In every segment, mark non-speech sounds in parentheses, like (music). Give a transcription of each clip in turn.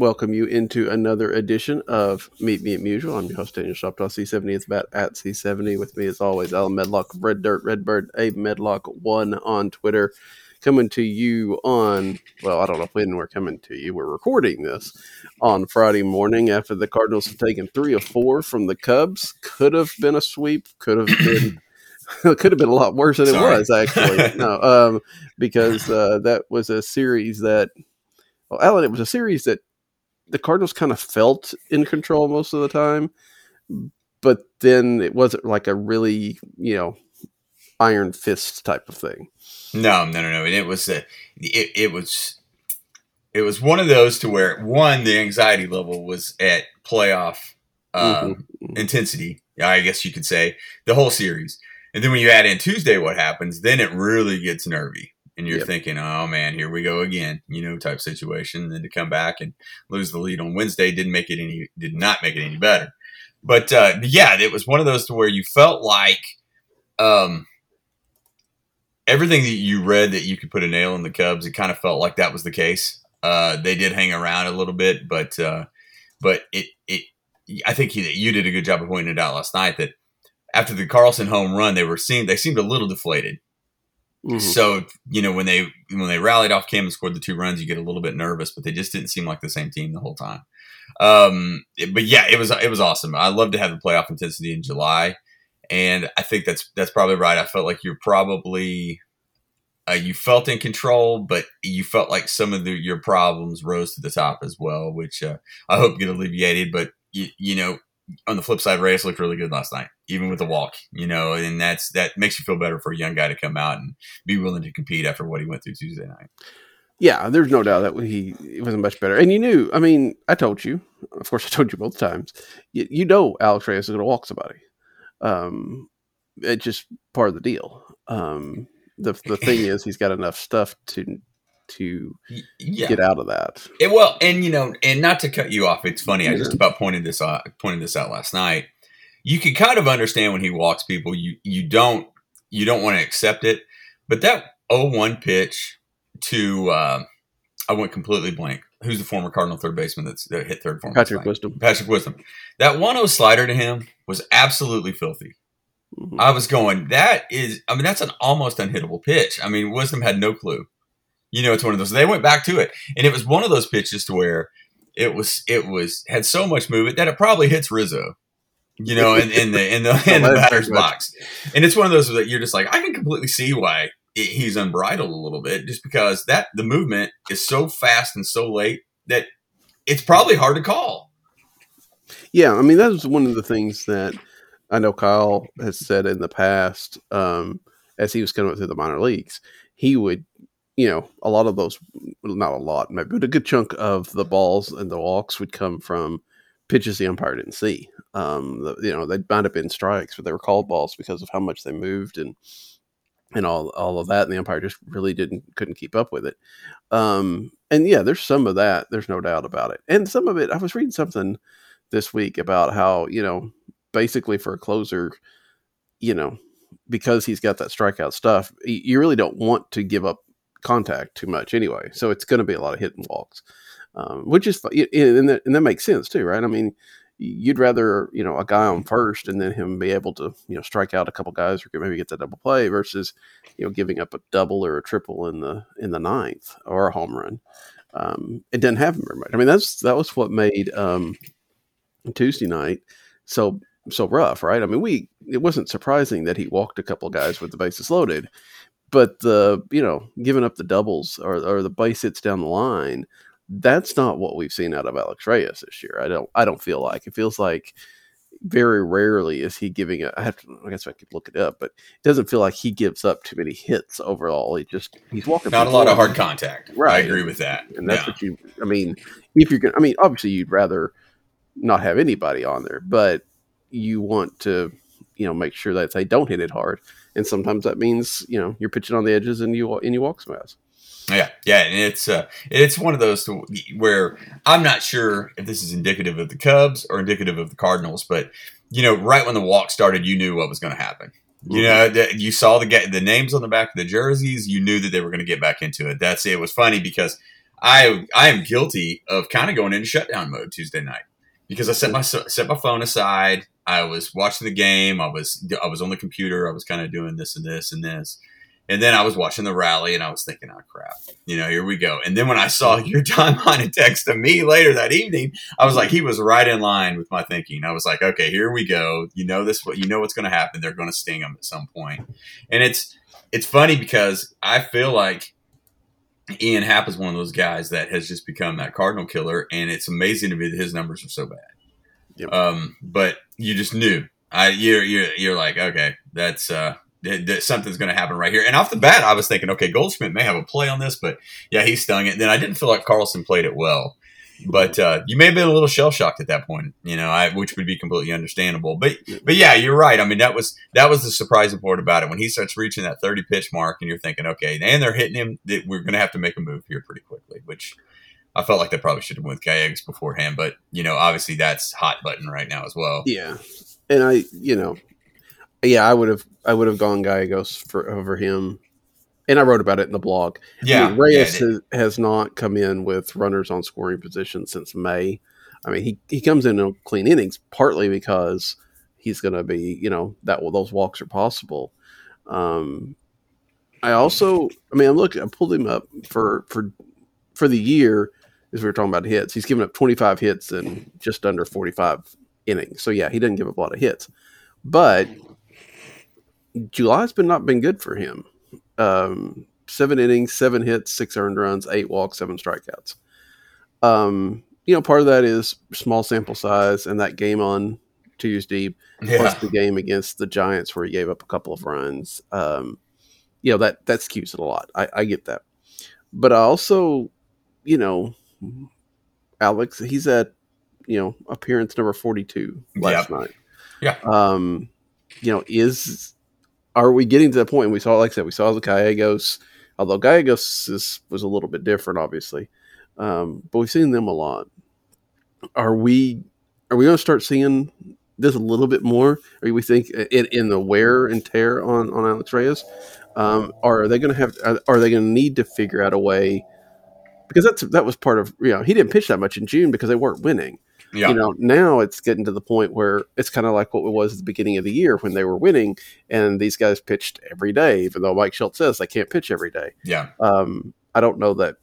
Welcome you into another edition of Meet Me at Musial. I'm your host, Daniel Shoptaw, C70. It's about at C70. With me, as always, Allen Medlock Red Dirt, Redbird, Abe Medlock1 on Twitter. Coming to you on, well, I don't know when we're coming to you. We're recording this on Friday morning after the Cardinals have taken three or four from the Cubs. Could have been a sweep, could have been. it (laughs) could have been a lot worse than Sorry. it was actually no um, because uh, that was a series that well, Allen, it was a series that the Cardinals kind of felt in control most of the time, but then it wasn't like a really, you know, iron fist type of thing. No, no, no, no. And it was a, it, it was it was one of those to where one the anxiety level was at playoff uh, Mhm. intensity. I guess you could say the whole series. And then when you add in Tuesday, what happens? Then it really gets nervy, and you're Yep. thinking, "Oh man, here we go again," you know, type situation. And then to come back and lose the lead on Wednesday didn't make it any, did not make it any better. But uh, yeah, it was one of those to where you felt like um, everything that you read that you could put a nail in the Cubs. It kind of felt like that was the case. Uh, they did hang around a little bit, but uh, but it it I think you, you did a good job of pointing it out last night that after the Carlson home run, they were seemed they seemed a little deflated. Mhm. So you know when they when they rallied off Cam and scored the two runs, you get a little bit nervous, but they just didn't seem like the same team the whole time. Um, but yeah, it was it was awesome. I love to have the playoff intensity in July, and I think that's that's probably right. I felt like you're probably uh, you felt in control, but you felt like some of the, your problems rose to the top as well, which uh, I hope get alleviated. But you, you know, on the flip side, Reyes looked really good last night, even with the walk. You know, and that's that makes you feel better for a young guy to come out and be willing to compete after what he went through Tuesday night. Yeah, there's no doubt that he it wasn't much better. And you knew, I mean, I told you, of course, (laughs) I told you both times, you, you know, Alex Reyes is going to walk somebody. Um, it's just part of the deal. Um, the the thing (laughs) is, he's got enough stuff to to Yeah, get out of that. It- well, and you know, and not to cut you off, it's funny. I just about pointed this out, pointed this out last night. You can kind of understand when he walks people. You you don't you don't want to accept it, but that 0-1 pitch to uh, I went completely blank. Who's the former Cardinal third baseman that's that hit third for him? last Patrick? Wisdom. Patrick Wisdom. That 1-0 slider to him was absolutely filthy. Mhm. I was going, that is, I mean, that's an almost unhittable pitch. I mean, Wisdom had no clue. You know, it's one of those. They went back to it, and it was one of those pitches to where it was, it was had so much movement that it probably hits Rizzo. You know, in, in the in the (laughs) in the batter's box, and it's one of those that you're just like, I can completely see why it, he's unbridled a little bit, just because that the movement is so fast and so late that it's probably hard to call. Yeah, I mean that was one of the things that I know Kyle has said in the past. Um, as he was coming up through the minor leagues, he would, you know, a lot of those, not a lot, maybe, but a good chunk of the balls and the walks would come from pitches the umpire didn't see. Um, the, you know, they might have been strikes, but they were called balls because of how much they moved and and all all of that, and the umpire just really didn't couldn't keep up with it. Um, and yeah, there's some of that. There's no doubt about it, and some of it. I was reading something this week about how you know basically for a closer, you know, because he's got that strikeout stuff, you really don't want to give up contact too much anyway. So it's going to be a lot of hit and walks, um, which is and that, and that makes sense too, right? I mean, you'd rather you know a guy on first and then him be able to you know strike out a couple guys or maybe get that double play versus you know giving up a double or a triple in the in the ninth or a home run. um, it didn't happen very much. I mean, that's that was what made um, Tuesday night so so rough, right? I mean, we it wasn't surprising that he walked a couple guys with the bases loaded, but the you know giving up the doubles or or the base hits down the line, that's not what we've seen out of Alex Reyes this year. I don't I don't feel like it feels like very rarely is he giving a, I have to, I guess I could look it up, but it doesn't feel like he gives up too many hits overall. He just, he's walking. Not a lot of hard contact. Right. I agree with that. And that's yeah. what you, I mean, if you're to, I mean, obviously you'd rather not have anybody on there, but you want to, you know, make sure that they don't hit it hard. And sometimes that means, you know, you're pitching on the edges and you, and you walk some ass. Yeah, yeah, and it's uh, it's one of those where I'm not sure if this is indicative of the Cubs or indicative of the Cardinals, but you know, right when the walk started, you knew what was going to happen. You mm-hmm. know, you saw the the names on the back of the jerseys. You knew that they were going to get back into it. That's it. Was funny because I I am guilty of kind of going into shutdown mode Tuesday night because I set my set my phone aside. I was watching the game. I was I was on the computer. I was kind of doing this and this and this. And then I was watching the rally and I was thinking, oh crap, you know, here we go. And then when I saw (laughs) your timeline and text to me later that evening, I was like, he was right in line with my thinking. I was like, okay, here we go. You know this, what you know what's going to happen. They're going to sting him at some point. And it's it's funny because I feel like Ian Happ is one of those guys that has just become that Cardinal killer, and it's amazing to me that his numbers are so bad. Yep. Um, but you just knew. I you're you're you're like okay, that's uh something's going to happen right here. And off the bat, I was thinking, okay, Goldschmidt may have a play on this, but yeah, he stung it. And then I didn't feel like Carlson played it well. But uh, you may have been a little shell shocked at that point, you know, I, which would be completely understandable. But but yeah, you're right. I mean, that was that was the surprising part about it when he starts reaching that 30 pitch mark, and you're thinking, okay, and they're hitting him. That we're going to have to make a move here pretty quickly. Which I felt like they probably should have went with Gallegos beforehand, but you know, obviously that's hot button right now as well. Yeah, and I, you know, yeah, I would have I would have gone Gallegos for over him. And I wrote about it in the blog. Yeah, I mean, Reyes yeah, has, has, not come in with runners on scoring position since May. I mean, he, he comes in on clean innings partly because he's going to be, you know, that those walks are possible. Um, I also, I mean, I'm looking, I pulled him up for for for the year as we were talking about hits. He's given up 25 hits in just under 45 innings. So yeah, he didn't give up a lot of hits, but July's been not been good for him. Um, seven innings, seven hits, six earned runs, eight walks, seven strikeouts. Um, you know, part of that is small sample size and that game on Tuesday, yeah. plus the game against the Giants where he gave up a couple of runs. Um, you know that that skews it a lot. I, I get that, but I also, you know, Alex, he's at you know appearance number forty two last yep. night. Yeah. Um, you know, is are we getting to the point we saw like I said we saw the Gallegos although Gallegos is, was a little bit different obviously um, but we've seen them a lot are we are we going to start seeing this a little bit more Are we think in, in the wear and tear on on Alex Reyes um, are they going to have are they going to need to figure out a way because that's that was part of you know he didn't pitch that much in June because they weren't winning yeah. You know, now it's getting to the point where it's kind of like what it was at the beginning of the year when they were winning and these guys pitched every day, even though Mike Shildt says they can't pitch every day. Yeah. Um, I don't know that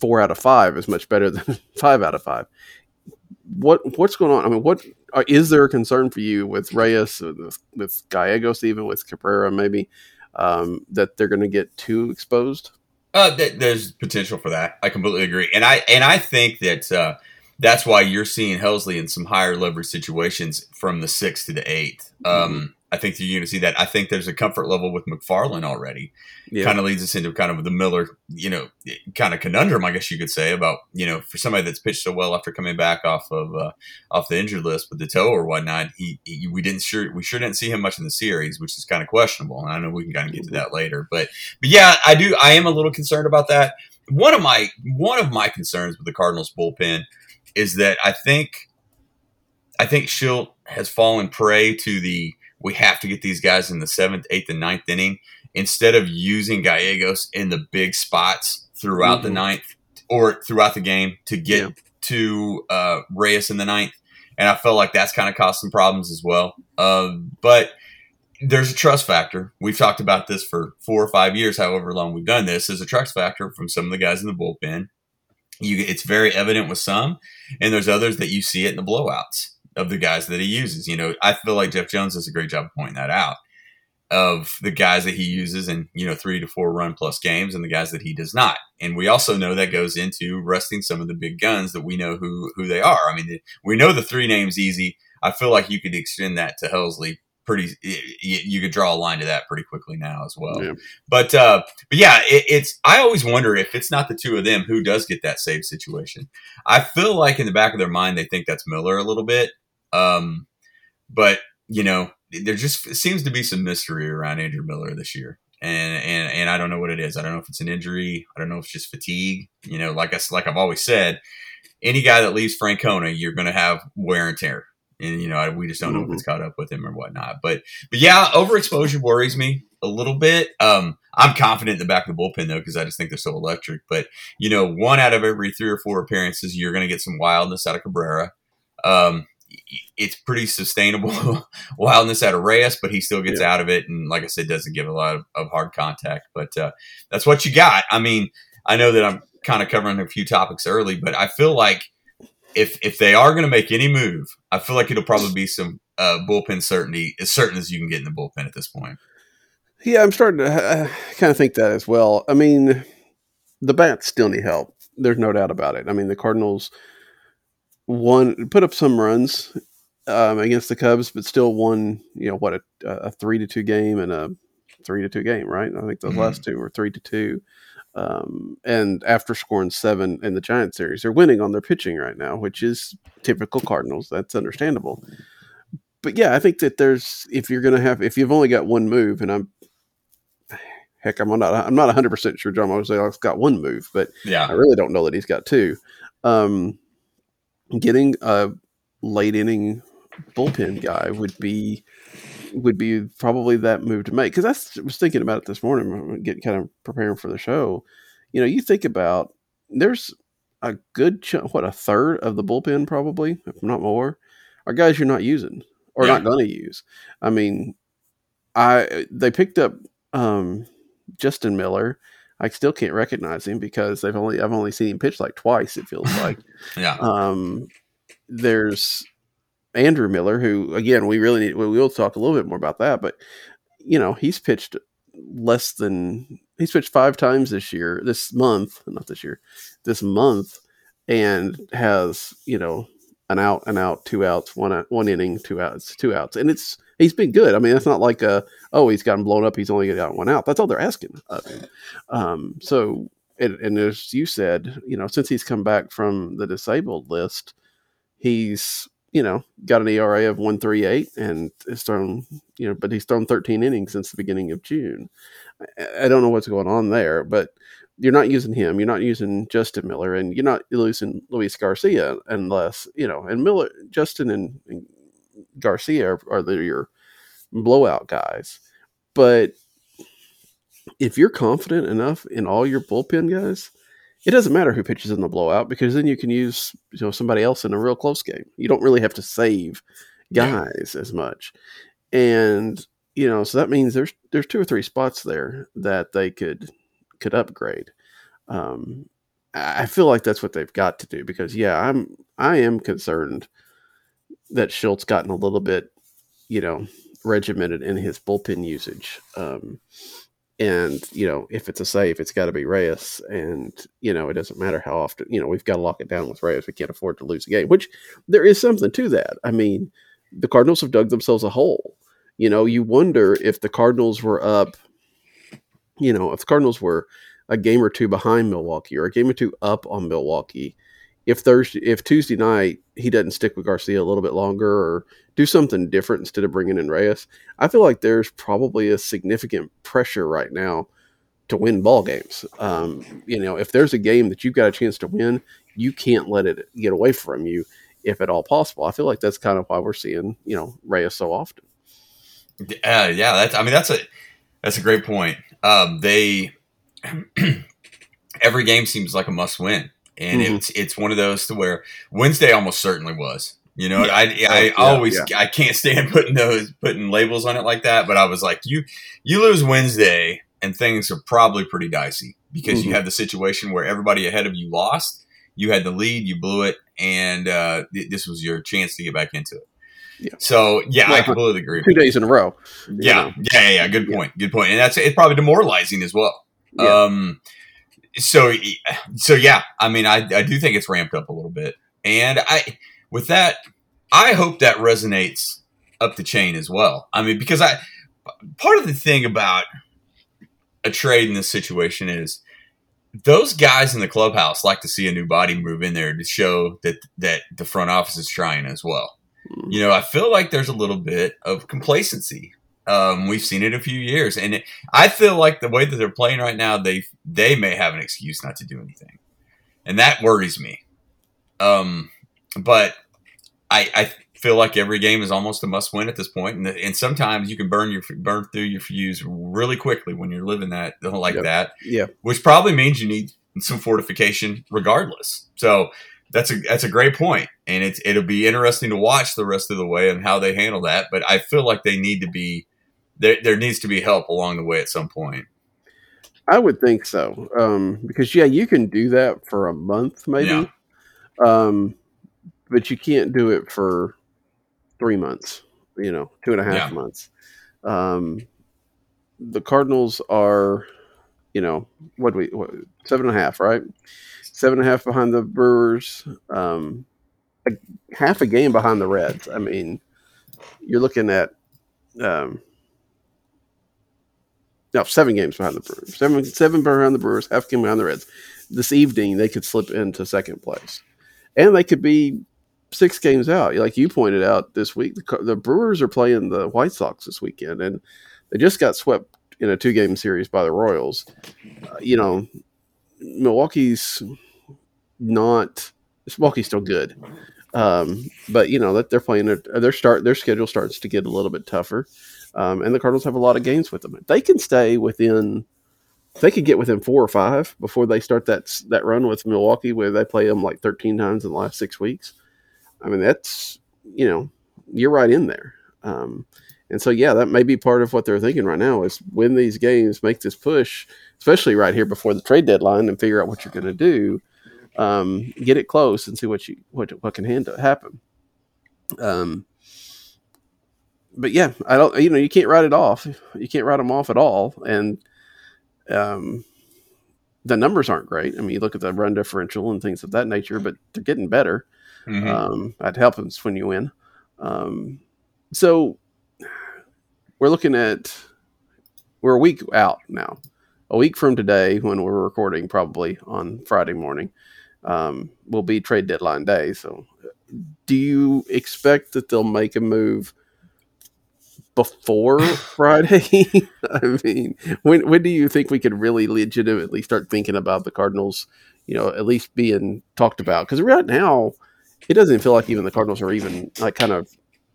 four out of five is much better (laughs) than five out of five. What what's going on? I mean, what uh, is there a concern for you with Reyes, with, with Gallegos, even with Cabrera, maybe um, that they're going to get too exposed? Uh, th- there's potential for that. I completely agree, and I and I think that uh, that's why you're seeing Helsley in some higher leverage situations from the sixth to the 8th mm-hmm. I think you're going to see that. I think there's a comfort level with McFarland already. Yeah. Kind of leads us into kind of the Miller, you know, kind of conundrum, I guess you could say, about you know, for somebody that's pitched so well after coming back off of uh, off the injured list with the toe or whatnot. He, he, we didn't sure we sure didn't see him much in the series, which is kind of questionable. And I know we can kind of get to that later, but but yeah, I do. I am a little concerned about that. One of my one of my concerns with the Cardinals bullpen is that I think I think Shildt has fallen prey to the we have to get these guys in the seventh, eighth, and ninth inning instead of using Gallegos in the big spots throughout mm-hmm. the ninth or throughout the game to get yeah. to uh, Reyes in the ninth. And I felt like that's kind of caused some problems as well. Uh, but there's a trust factor. We've talked about this for four or five years, however long we've done this. There's a trust factor from some of the guys in the bullpen You, it's very evident with some, and there's others that you see it in the blowouts of the guys that he uses. You know, I feel like Jeff Jones does a great job pointing that out of the guys that he uses in you know three to four run plus games and the guys that he does not. And we also know that goes into resting some of the big guns that we know who who they are. I mean, we know the three names easy. I feel like you could extend that to Helsley pretty. You could draw a line to that pretty quickly now as well. Yeah. But uh, but yeah, it, it's. I always wonder if it's not the two of them who does get that save situation. I feel like in the back of their mind they think that's Miller a little bit. Um, but you know, there just seems to be some mystery around Andrew Miller this year. And, and and I don't know what it is. I don't know if it's an injury. I don't know if it's just fatigue. You know, like I like I've always said, any guy that leaves Francona, you're going to have wear and tear. And you know, we just don't know mm-hmm. if it's caught up with him or whatnot. But but yeah, overexposure worries me a little bit. Um, I'm confident in the back of the bullpen though, because I just think they're so electric. But you know, one out of every three or four appearances, you're going to get some wildness out of Cabrera. Um, it's pretty sustainable (laughs) wildness out of Reyes, but he still gets yeah. out of it. And like I said, doesn't give a lot of, of hard contact. But uh, that's what you got. I mean, I know that I'm kind of covering a few topics early, but I feel like if if they are going to make any move, I feel like it'll probably be some uh, bullpen certainty, as certain as you can get in the bullpen at this point. Yeah, I'm starting to uh, kind of think that as well. I mean, the bats still need help. There's no doubt about it. I mean, the Cardinals won, put up some runs um, against the Cubs, but still won. You know what a, a, three to two game and a three to two game, right? I think those mm-hmm. last two were three to two. Um, and after scoring seven in the Giant series, they're winning on their pitching right now, which is typical Cardinals. That's understandable. But yeah, I think that there's if you're going to have if you've only got one move, and I'm heck, I'm not I'm not 100 percent sure John Mozeliak's got one move, but yeah, I really don't know that he's got two. Um, getting a late inning bullpen guy would be would be probably that move to make because I was thinking about it this morning, getting kind of preparing for the show. You know, you think about there's a good chunk, what a third of the bullpen probably, if not more, are guys you're not using or yeah. not going to use. I mean, I they picked up um, Justin Miller. I still can't recognize him because they've only I've only seen him pitch like twice. It feels like. (laughs) yeah. Um, there's Andrew Miller, who again we really need. We will talk a little bit more about that, but you know he's pitched less than he's pitched five times this year, this month, not this year, this month, and has you know an out, an out, two outs, one one inning, two outs, two outs, and it's he's been good. I mean, it's not like a oh he's gotten blown up, he's only got one out. That's all they're asking of him. Um, so and, and as you said, you know, since he's come back from the disabled list, he's you know got an ERA of one three eight and has thrown you know, but he's thrown thirteen innings since the beginning of June. I, I don't know what's going on there, but you're not using him. You're not using Justin Miller, and you're not using Luis Garcia unless you know. And Miller, Justin, and, and Garcia are, are your blowout guys. But if you're confident enough in all your bullpen guys, it doesn't matter who pitches in the blowout because then you can use you know somebody else in a real close game. You don't really have to save guys yeah. as much, and you know so that means there's there's two or three spots there that they could could upgrade. Um, I feel like that's what they've got to do because yeah, I'm I am concerned that Shildt gotten a little bit, you know, regimented in his bullpen usage. Um, and you know, if it's a save, it's got to be Reyes, and you know, it doesn't matter how often. You know, we've got to lock it down with Reyes. We can't afford to lose a game. Which there is something to that. I mean, the Cardinals have dug themselves a hole. You know, you wonder if the Cardinals were up. You know, if the Cardinals were a game or two behind Milwaukee or a game or two up on Milwaukee, if Thursday, if Tuesday night he doesn't stick with Garcia a little bit longer or do something different instead of bringing in Reyes, I feel like there's probably a significant pressure right now to win ball games. Um, you know, if there's a game that you've got a chance to win, you can't let it get away from you if at all possible. I feel like that's kind of why we're seeing you know Reyes so often. Uh, yeah, that's. I mean, that's a that's a great point. Um, they (clears throat) every game seems like a must win and mm-hmm. it's it's one of those to where Wednesday almost certainly was. You know, yeah. I I, I yeah, always yeah. I can't stand (laughs) putting those putting labels on it like that, but I was like, you you lose Wednesday and things are probably pretty dicey because mm-hmm. you have the situation where everybody ahead of you lost You had the lead, you blew it, and uh, th- this was your chance to get back into it. Yeah. So yeah, I completely agree. Two days in a row. Yeah, know. yeah, yeah, yeah. Good point. Good point. And that's it's probably demoralizing as well. Yeah. Um, so so yeah, I mean, I I do think it's ramped up a little bit, and I with that, I hope that resonates up the chain as well. I mean, because I part of the thing about a trade in this situation is those guys in the clubhouse like to see a new body move in there to show that that the front office is trying as well. Mhm. You know, I feel like there's a little bit of complacency. Um, we've seen it a few years, and it, I feel like the way that they're playing right now, they they may have an excuse not to do anything, and that worries me. Um, but I I feel like every game is almost a must win at this point, and, and sometimes you can burn your burn through your fuse really quickly when you're living that (laughs) like Yep. that Yeah. which probably means you need some fortification regardless. So that's a that's a great point, and it's it'll be interesting to watch the rest of the way and how they handle that. But I feel like they need to be there. There needs to be help along the way at some point. I would think so. Um, because yeah, you can do that for a month maybe. Yeah. Um, but you can't do it for three months, you know, two and a half Yeah. months. Um, the Cardinals are, you know, what do we, what, seven and a half, right? Seven and a half behind the Brewers, um, a, half a game behind the Reds. I mean, you're looking at, um, no, seven games behind the Brewers. Seven, seven behind the Brewers, half game behind the Reds. This evening, they could slip into second place, and they could be six games out. Like you pointed out this week, the, the Brewers are playing the White Sox this weekend, and they just got swept in a two-game series by the Royals. Uh, you know, Milwaukee's not. Milwaukee's still good, um, but you know that they're playing their, their start. Their schedule starts to get a little bit tougher. Um, and the Cardinals have a lot of games with them. They can stay within. They could get within four or five before they start that that run with Milwaukee, where they play them like thirteen times in the last six weeks. I mean, that's you know, you're right in there. Um, and so, yeah, that may be part of what they're thinking right now is win these games, make this push, especially right here before the trade deadline, and figure out what you're going to do. Um, get it close and see what you what what can happen. Um, but yeah, I don't. You know, you can't write it off. You can't write them off at all. And um, the numbers aren't great. I mean, you look at the run differential and things of that nature, but they're getting better. Mhm. Um, that happens when you win. Um, so we're looking at we're a week out now. A week from today, when we're recording, probably on Friday morning, um, will be trade deadline day. So, do you expect that they'll make a move before (laughs) Friday? (laughs) I mean, when when do you think we could really legitimately start thinking about the Cardinals? You know, at least being talked about because right now it doesn't feel like even the Cardinals are even like kind of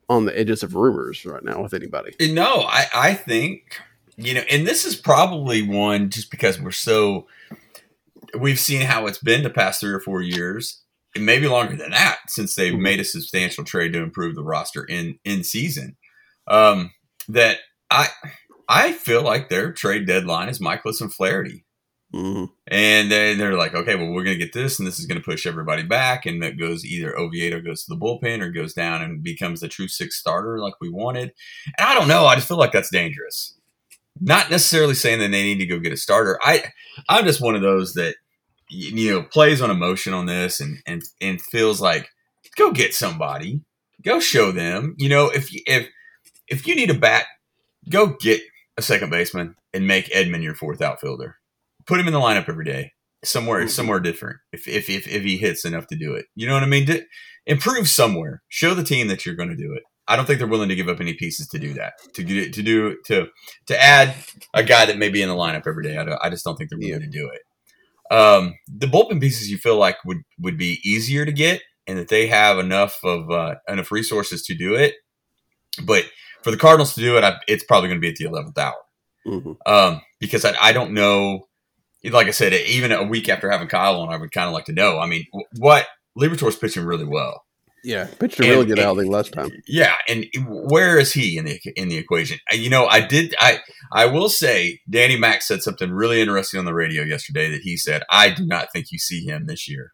on the edges of rumors right now with anybody. No, I, I think, you know, and this is probably one just because we're so, we've seen how it's been the past three or four years, and maybe longer than that since they've Mhm. made a substantial trade to improve the roster in, in season. Um, that I, I feel like their trade deadline is Mikolas and Flaherty. hmm And then they're like, okay, well, we're going to get this, and this is going to push everybody back. And that goes either Oviedo goes to the bullpen or goes down and becomes the true six starter like we wanted. And I don't know. I just feel like that's dangerous. Not necessarily saying that they need to go get a starter. I, I'm just one of those that, you know, plays on emotion on this and, and, and feels like, go get somebody, go show them. You know, if, if, if you need a bat, go get a second baseman and make Edman your fourth outfielder. Put him in the lineup every day. Somewhere somewhere different if, if if if he hits enough to do it. You know what i mean? D- improve somewhere. Show the team that you're going to do it. I don't think they're willing to give up any pieces to do that. To get to do to to add a guy that may be in the lineup every day. I, don't, I just don't think they're willing Yeah. to do it. Um the bullpen pieces you feel like would would be easier to get and that they have enough of uh, enough resources to do it but for the cardinals to do it I, it's probably going to be at the 11th hour hmm um, because I, I don't know. Like I said, even a week after having Kyle on, I would kind of like to know. I mean, what Liberatore's pitching really well. Yeah, pitched a really good outing last time. Yeah, and where is he in the in the equation? You know, I did. I I will say, Danny Mack said something really interesting on the radio yesterday. That he said, "I do not think you see him this year."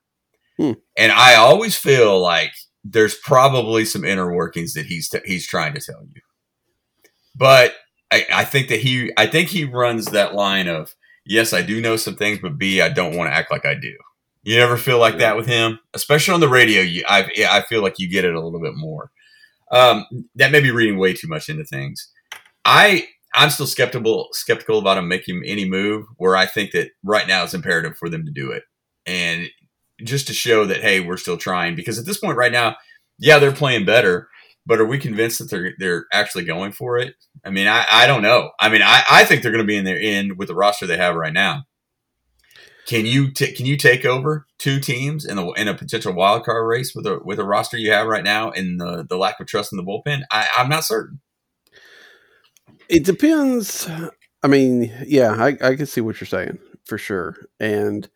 Hmm. and I always feel like there's probably some inner workings that he's t- he's trying to tell you. But I, I think that he I think he runs that line of yes, I do know some things, but B, I don't want to act like I do. You never feel like that with him, especially on the radio. You, I, I feel like you get it a little bit more. Um, that may be reading way too much into things. I, I'm still skeptical, skeptical about him making any move. Where I think that right now it's imperative for them to do it, and just to show that hey, we're still trying. Because at this point, right now, yeah, they're playing better, but are we convinced that they're they're actually going for it? I mean, I, I don't know. I mean, I, I think they're going to be in their end with the roster they have right now. Can you t- can you take over two teams in a in a potential wild card race with a with a roster you have right now and the the lack of trust in the bullpen? I, I'm not certain. It depends. I mean, yeah, I, I can see what you're saying for sure, and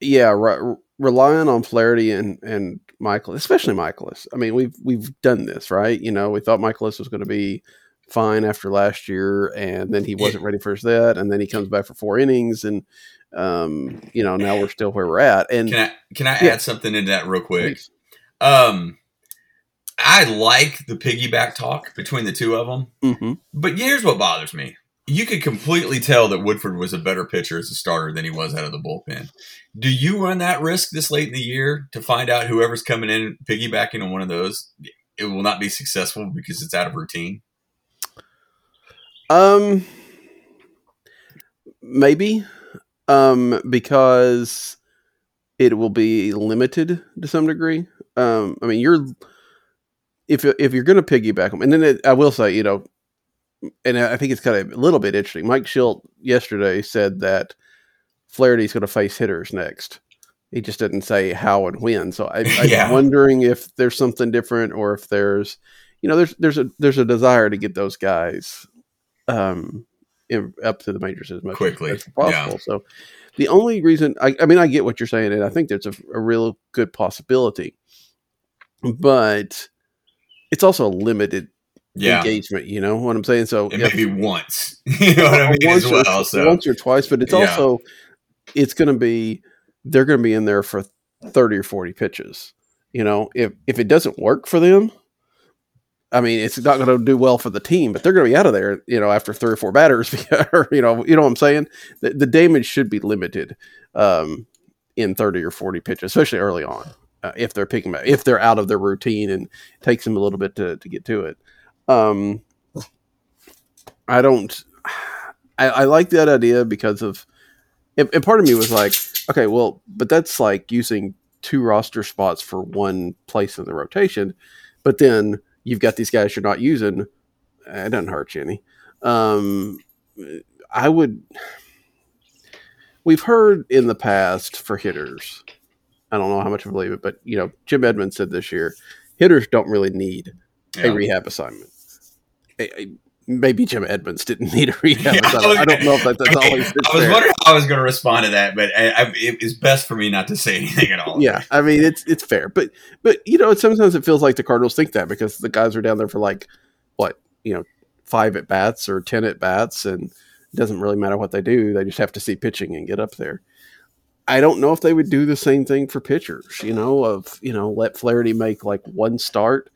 yeah, re- relying on Flaherty and and Michael, especially Mikolas. I mean, we've we've done this right. You know, we thought Mikolas was going to be fine after last year, and then he wasn't ready for his that, and then he comes back for four innings, and um, you know, now we're still where we're at. And Can I can I Yeah. add something into that real quick? please. Um, I like the piggyback talk between the two of them. Mhm. But here's what bothers me. You could completely tell that Woodford was a better pitcher as a starter than he was out of the bullpen. Do you run that risk this late in the year to find out whoever's coming in piggybacking on one of those, it will not be successful because it's out of routine? Um, maybe, um, because it will be limited to some degree. Um, I mean, you're if if you're going to piggyback them, and then it, I will say, you know, and I think it's kind of a little bit interesting. Mike Shildt yesterday said that Flaherty's going to face hitters next. He just didn't say how and when. So I, (laughs) I'm Yeah. wondering if there's something different, or if there's, you know, there's there's a there's a desire to get those guys um, in, up to the majors as much Quickly, as, possible. So the only reason, I, I mean, I get what you're saying, and I think there's a, a real good possibility, but it's also a limited Yeah. engagement. You know what I'm saying? So yeah, maybe once. (laughs) you know what I mean? once As or. So once or twice, but it's Yeah. also it's going to be they're going to be in there for thirty or forty pitches. You know, if if it doesn't work for them, I mean, it's not going to do well for the team, but they're going to be out of there. You know, after three or four batters, (laughs) you know, you know what I'm saying. The, the damage should be limited um, in thirty or forty pitches, especially early on. Uh, if they're picking if they're out of their routine and takes them a little bit to, to get to it. Um, I don't. I, I like that idea because of, and, and part of me was like, okay, well, but that's like using two roster spots for one place in the rotation, but then you've got these guys you're not using. It doesn't hurt you any. Um, I would. We've heard in the past for hitters. I don't know how much I believe it, but you know, Jim Edmonds said this year, hitters don't really need yeah. a rehab assignment. Maybe Jim Edmonds didn't need a (laughs) rehab Yeah, I was- I don't know if that, that's Okay, always I was wondering how I was going to respond to that, but I, I, it is best for me not to say (laughs) anything at all. Yeah, I mean it's it's fair, but but you know sometimes it feels like the Cardinals think that because the guys are down there for like what you know five at bats or ten at bats, and it doesn't really matter what they do; they just have to see pitching and get up there. I don't know if they would do the same thing for pitchers. You know, of you know let Flaherty make like one start,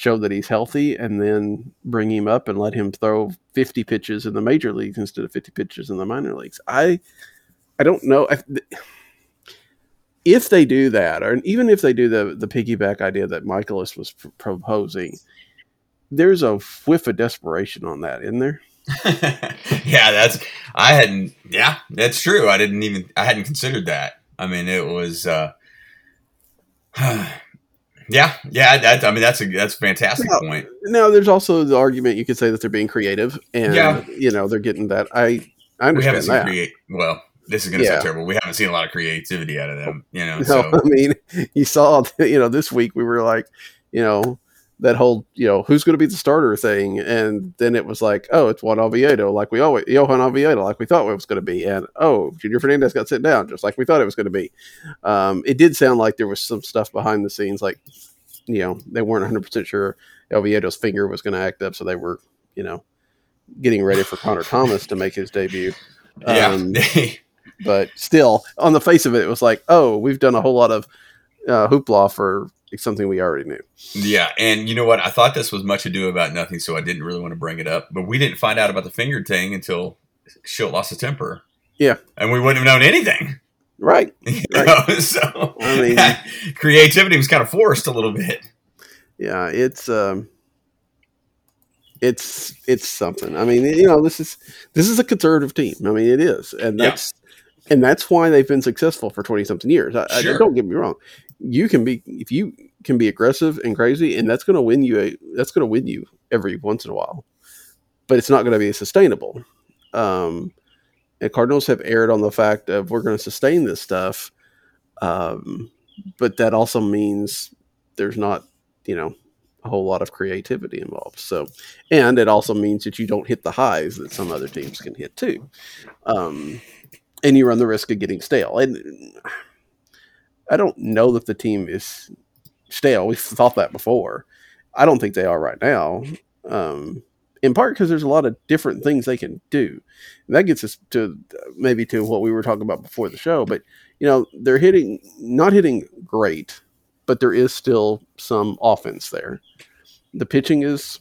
show that he's healthy, and then bring him up and let him throw fifty pitches in the major leagues instead of fifty pitches in the minor leagues. I I don't know. I, if they do that, or even if they do the the piggyback idea that Mikolas was pr- proposing, there's a whiff of desperation on that, isn't there? (laughs) yeah, that's I hadn't. Yeah, that's true. I didn't even I hadn't considered that. I mean, it was. uh (sighs) Yeah, yeah. That, I mean, that's a that's a fantastic Well, point. Now, there's also the argument you could say that they're being creative, and Yeah. you know they're getting that. I I We haven't understand seen that. create. Well, this is going to Yeah. sound terrible. We haven't seen a lot of creativity out of them. You know, (laughs) No, so I mean, (laughs) you saw, (laughs) you know, this week we were like, you know, that whole, you know, who's going to be the starter thing. And then it was like, oh, it's Juan Oviedo, like we always, Johan Oviedo, like we thought it was going to be. And oh, Junior Fernandez got sent down, just like we thought it was going to be. Um, it did sound like there was some stuff behind the scenes, like, you know, they weren't 100% sure Oviedo's finger was going to act up. So they were, you know, getting ready for Connor Thomas to make his debut. (laughs) yeah. Um, but still, on the face of it, it was like, oh, we've done a whole lot of uh, hoopla for something we already knew. Yeah, and you know what? I thought this was much ado about nothing, so I didn't really want to bring it up. But we didn't find out about the finger thing until Shildt lost his temper. Yeah, and we wouldn't have known anything. Right. (laughs) You know? So I mean- (laughs) creativity was kind of forced a little bit. Yeah, it's um, it's it's something. I mean, you know, this is this is a conservative team. I mean, it is, and Yeah. that's and that's why they've been successful for twenty something years. I, I- Sure. don't get me wrong. You can be if you can be aggressive and crazy, and that's going to win you. A, that's going to win you every once in a while, but it's not going to be sustainable. Um, and Cardinals have erred on the fact of we're going to sustain this stuff, um, but that also means there's not, you know, a whole lot of creativity involved. So, and it also means that you don't hit the highs that some other teams can hit too, um, and you run the risk of getting stale. And I don't know that the team is stale. We've thought that before. I don't think they are right now. Um, in part because there's a lot of different things they can do. And that gets us to maybe to what we were talking about before the show. But you know, they're hitting not hitting great, but there is still some offense there. The pitching is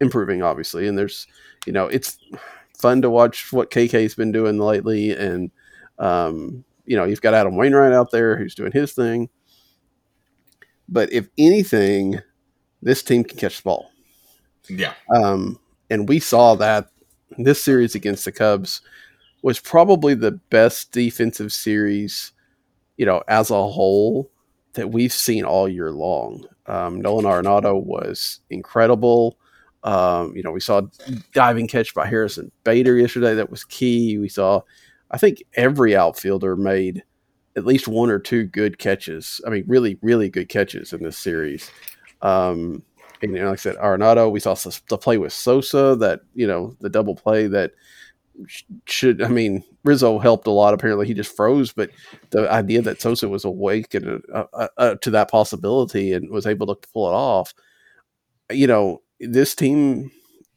improving, obviously, and there's you know it's fun to watch what KK's been doing lately, and um, you know you've got Adam Wainwright out there who's doing his thing. But if anything, this team can catch the ball. Yeah, Um, and we saw that this series against the Cubs was probably the best defensive series, you know, as a whole that we've seen all year long. Um, Nolan Arenado was incredible. Um, you know, we saw diving catch by Harrison Bader yesterday that was key. We saw, I think, every outfielder made at least one or two good catches. I mean, really, really good catches in this series. Um, and you know, like I said, Arenado, we saw the play with Sosa that, you know, the double play that should, I mean, Rizzo helped a lot. Apparently he just froze, but the idea that Sosa was awake and uh, uh, uh, to that possibility and was able to pull it off, you know, this team,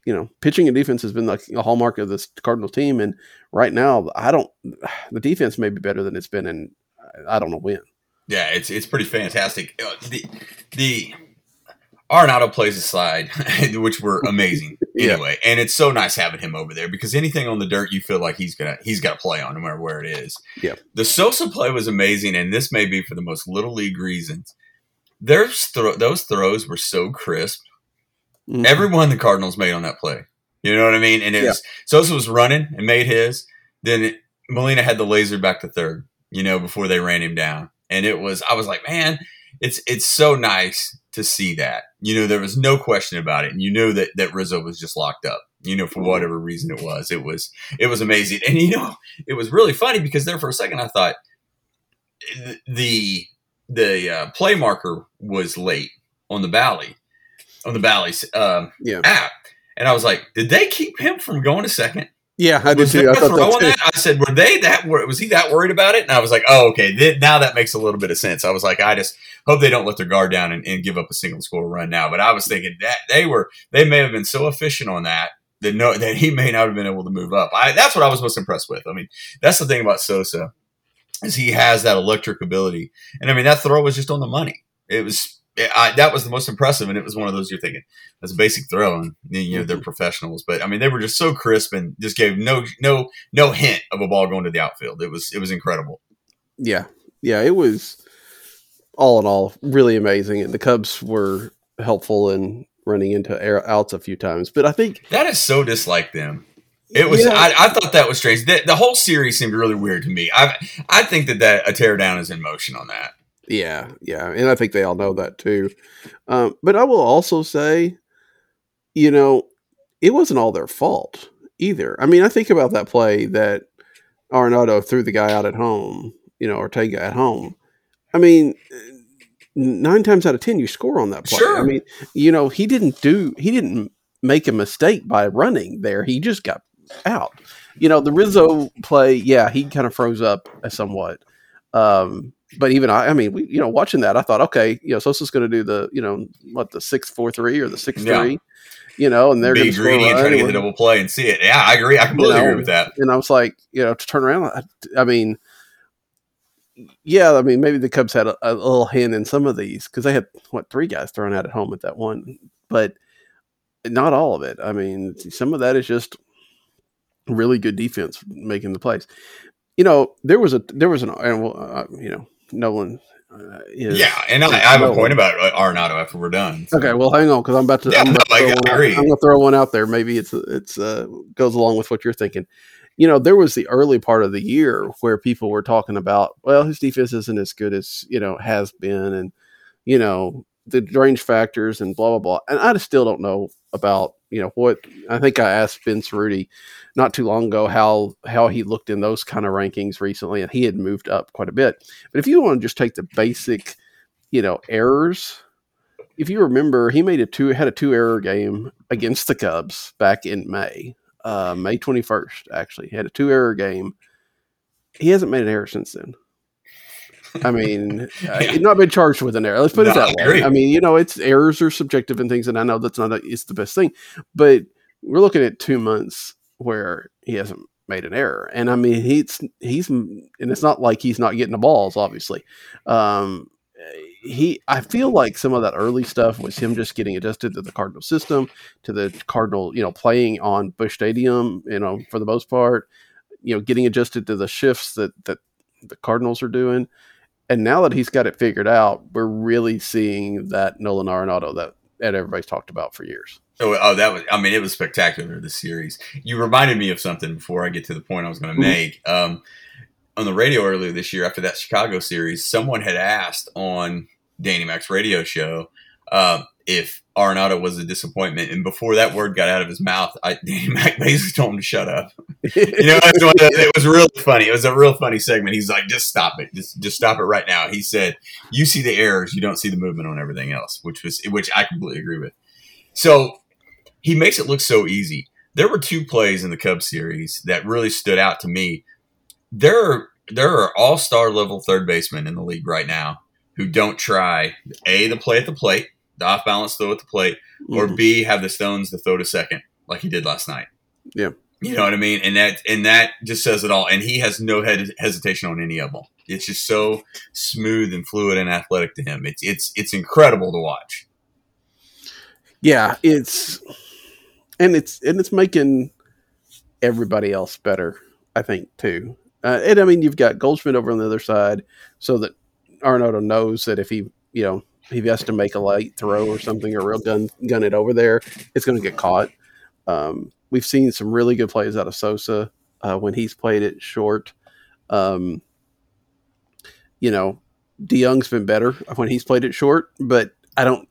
you know, pitching and defense has been like a hallmark of this Cardinals team. And right now, I don't, the defense may be better than it's been in, I don't know when. yeah, it's it's pretty fantastic. Uh, The the Arenado plays aside, (laughs) which were amazing (laughs) Yeah. anyway, and it's so nice having him over there because anything on the dirt, you feel like he's gonna he's got to play on no matter where it is. Yeah. the Sosa play was amazing, and this may be for the most little league reasons. There's throw, those throws were so crisp. Mhm. Every one the Cardinals made on that play. You know what I mean? And it Yeah. was Sosa was running and made his. Then it, Molina had the laser back to third. You know, before they ran him down, and it was I was like, man, it's it's so nice to see that. You know, there was no question about it, and you know that that Rizzo was just locked up. You know, for whatever reason it was, it was it was amazing, and you know, it was really funny because there for a second I thought the the uh, play marker was late on the Bally on the Bally's um, Yeah. app, and I was like, did they keep him from going to second? Yeah, I did was too. there I thought that too. I said, were they that? Was he that worried about it? And I was like, oh, okay. Th- now that makes a little bit of sense. I was like, I just hope they don't let their guard down and, and give up a single score run now. But I was thinking that they were, they may have been so efficient on that that no, that he may not have been able to move up. I, that's what I was most impressed with. I mean, that's the thing about Sosa is he has that electric ability, and I mean that throw was just on the money. It was. I, that was the most impressive, and it was one of those you're thinking that's a basic throw, and you know they're mm-hmm. professionals, but I mean they were just so crisp and just gave no no no hint of a ball going to the outfield. It was it was incredible. Yeah, yeah, it was all in all really amazing. And the Cubs were helpful in running into air outs a few times, but I think That is so dislike them. It was Yeah. I, I thought that was strange. The, the whole series seemed really weird to me. I I think that that a teardown is in motion on that. Yeah, yeah, and I think they all know that too. Um, but I will also say, you know, it wasn't all their fault either. I mean, I think about that play that Arenado threw the guy out at home, you know, Ortega at home. I mean, nine times out of ten, you score on that play. Sure. I mean, you know, he didn't do, he didn't make a mistake by running there. He just got out. You know, the Rizzo play, yeah, he kind of froze up somewhat. Um, but even I, I mean, we, you know, watching that, I thought, okay, you know, Sosa's going to do the, you know, what the six four three or the six three, you know, and they're going to greedy and try to get the double play and see it. Yeah, I agree. I completely You know, agree with that. And I was like, you know, to turn around, I, I mean, yeah, I mean, maybe the Cubs had a, a little hand in some of these because they had what three guys thrown out at home at that one, but not all of it. I mean, some of that is just really good defense making the plays. You know, there was a there was an and well, uh, you know, Nolan. Uh, is, Yeah, and I, I have a Nolan. point about Arenado after we're done. So- Okay, well, hang on because I'm about to. Yeah, I'm, no, about to I- throw one out- I'm to throw one out there. Maybe it's it's uh, goes along with what you're thinking. You know, there was the early part of the year where people were talking about, well, his defense isn't as good as you know has been, and you know the range factors and blah blah blah. And I just still don't know about you know what. I think I asked Ben Cerruti not too long ago how how he looked in those kind of rankings recently, and he had moved up quite a bit. But if you want to just take the basic, you know, errors if you remember, he made a two had a two error game against the Cubs back in May, uh, May twenty first. Actually, he had a two error game. He hasn't made an error since then. I mean, (laughs) uh, Yeah. not been charged with an error. Let's put it that way. I mean, you know, it's errors are subjective and things, and I know that's not a, it's the best thing, but we're looking at two months where he hasn't made an error, and I mean, he's he's and it's not like he's not getting the balls, obviously. Um, he I feel like some of that early stuff was him just getting adjusted to the Cardinal system, to the Cardinal, you know, playing on Busch Stadium, you know, for the most part, you know, getting adjusted to the shifts that that the Cardinals are doing. And now that he's got it figured out, we're really seeing that Nolan Arenado that that everybody's talked about for years. Oh, oh, that was. I mean, it was spectacular. The series. You reminded me of something before I get to the point I was going to Mhm. make. Um, on the radio earlier this year, after that Chicago series, someone had asked on Danny Mac's radio show um, if Arenado was a disappointment, and before that word got out of his mouth, I, (laughs) Danny Mac basically told him to shut up. You know, it was really funny. It was a real funny segment. He's like, "Just stop it. Just, just stop it right now." He said, "You see the errors, you don't see the movement on everything else," which was which I completely agree with. So he makes it look so easy. There were two plays in the Cubs series that really stood out to me. There are there are all star level third basemen in the league right now who don't try a the play at the plate, the off balance throw at the plate, or Mhm. B have the stones to throw to second like he did last night. Yeah. You know what I mean? And that and that just says it all. And he has no hed- hesitation on any of them. It's just so smooth and fluid and athletic to him. It's it's it's incredible to watch. yeah, it's and it's and it's making everybody else better. I think too. Uh, and I mean, you've got Goldschmidt over on the other side, so that Arenado knows that if he, you know, if he has to make a light throw or something or real gun gun it over there, it's going to get caught. Um, we've seen some really good plays out of Sosa uh, when he's played it short. Um, you know, DeYoung's been better when he's played it short, but I don't.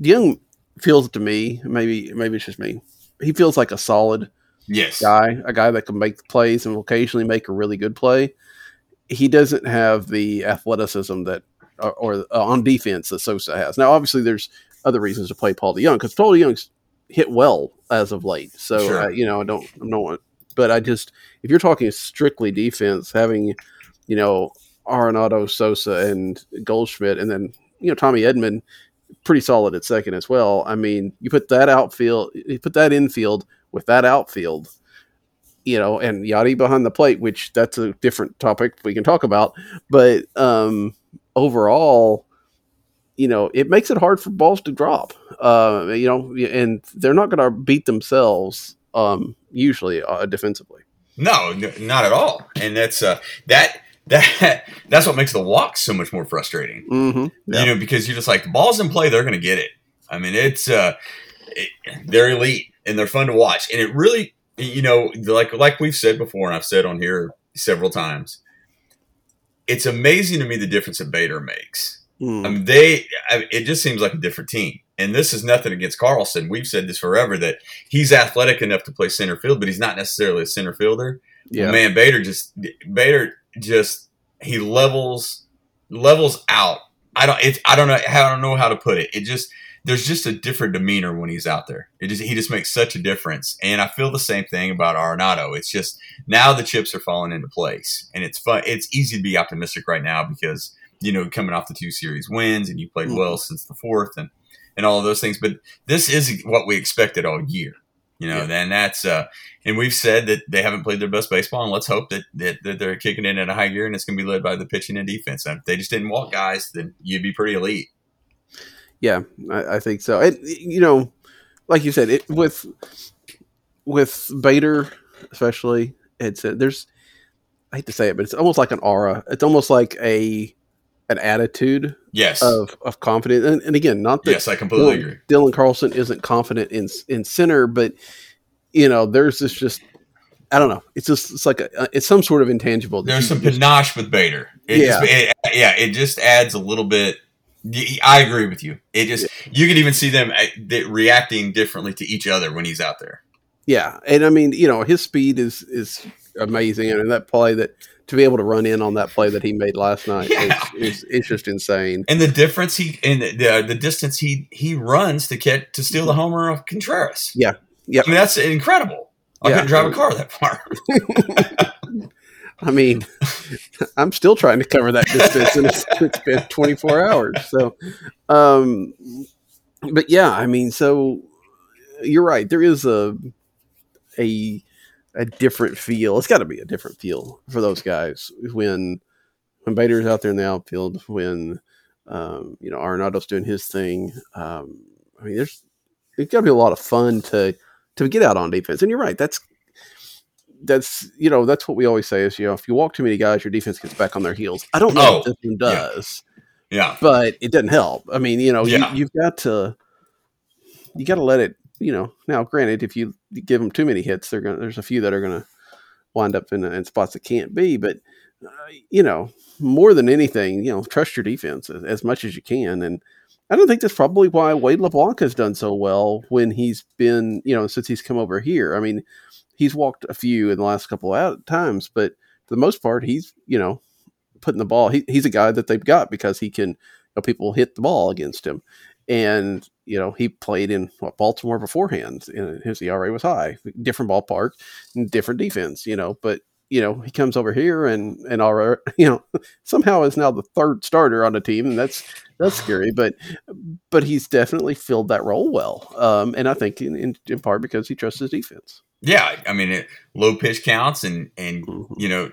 DeYoung feels to me, maybe maybe it's just me. He feels like a solid Yes. guy, a guy that can make plays and occasionally make a really good play. He doesn't have the athleticism that, or, or uh, on defense that Sosa has. Now, obviously, there's other reasons to play Paul DeYoung because Paul DeYoung's hit well as of late. So Sure. uh, you know, I don't, I don't want, but I just if you're talking strictly defense, having you know Arenado, Sosa, and Goldschmidt, and then you know Tommy Edman, pretty solid at second as well. I mean, you put that outfield, you put that infield with that outfield, you know, and Yadi behind the plate, which that's a different topic we can talk about. But um, overall, you know, it makes it hard for balls to drop. Uh, you know, and they're not going to beat themselves um, usually uh, defensively. No, n- not at all. And that's uh that that (laughs) that's what makes the walk so much more frustrating. Mm-hmm. You know, because you're just like the ball's in play, they're going to get it. I mean, it's uh it, they're elite and they're fun to watch. And it really, you know, like like we've said before and I've said on here several times. It's amazing to me the difference that Bader makes. Mm. I mean, they. I, it just seems like a different team. And this is nothing against Carlson. We've said this forever that he's athletic enough to play center field, but he's not necessarily a center fielder. yeah. Man, Bader just Bader just he levels levels out. I don't. It's I don't know. I don't know how to put it. It just there's just a different demeanor when he's out there. It just he just makes such a difference. And I feel the same thing about Arenado. It's just now the chips are falling into place, and it's fun. It's easy to be optimistic right now because you know coming off the two series wins and you played well since the fourth, and and all of those things. But this is what we expected all year. You know, Yeah. and that's uh, and we've said that they haven't played their best baseball, and let's hope that, that, that they're kicking in at a high gear, and it's going to be led by the pitching and defense. And if they just didn't walk guys, then you'd be pretty elite. Yeah, I, I think so. And you know, like you said, it, with with Bader especially, it's uh, there's I hate to say it, but it's almost like an aura. It's almost like a an attitude Yes, of of confidence. And, and again, not that yes, I completely Dylan, agree. Dylan Carlson isn't confident in in center, but you know, there's this just I don't know. It's just it's like a it's some sort of intangible. There's some just- panache with Bader. It Yeah. just, it, yeah, it just adds a little bit. I agree with you. It just you can even see them uh, reacting differently to each other when he's out there. Yeah, and I mean, you know, his speed is is amazing, and that play that to be able to run in on that play that he made last night Yeah. is, is it's just insane. And the difference he and the the, the distance he he runs to get to steal the homer of Contreras. Yeah. Yeah. I mean that's incredible. I Yeah. couldn't drive a car that far. (laughs) (laughs) I mean, (laughs) I'm still trying to cover that distance, and it's, it's been 24 hours. So, um, but yeah, I mean, so you're right. There is a a a different feel. It's got to be a different feel for those guys when when Bader's out there in the outfield, when um, you know Arenado's doing his thing. Um, I mean, there's it's got to be a lot of fun to to get out on defense. And you're right. That's that's you know that's what we always say is you know if you walk too many guys, your defense gets back on their heels. I don't know Oh, this one yeah. does, Yeah. but it doesn't help. I mean, you know, Yeah. you, you've got to you got to let it. You know, now granted, if you give them too many hits, they're gonna. There's a few that are gonna wind up in, in spots that can't be. But uh, you know, more than anything, you know, trust your defense as, as much as you can. And I don't think that's probably why Wade LeBlanc has done so well when he's been, you know, since he's come over here. I mean, he's walked a few in the last couple of times, but for the most part, he's, you know, putting the ball. He, he's a guy that they've got because he can, you know, people hit the ball against him. And, you know, he played in what, Baltimore beforehand. And his ERA was high, different ballpark, different defense, you know, but you know, he comes over here and and all (laughs) you know, somehow is now the third starter on the team, and that's that's scary. But but he's definitely filled that role well, um, and I think in, in, in part because he trusts his defense. Yeah, I mean, it, low pitch counts and and Mhm. you know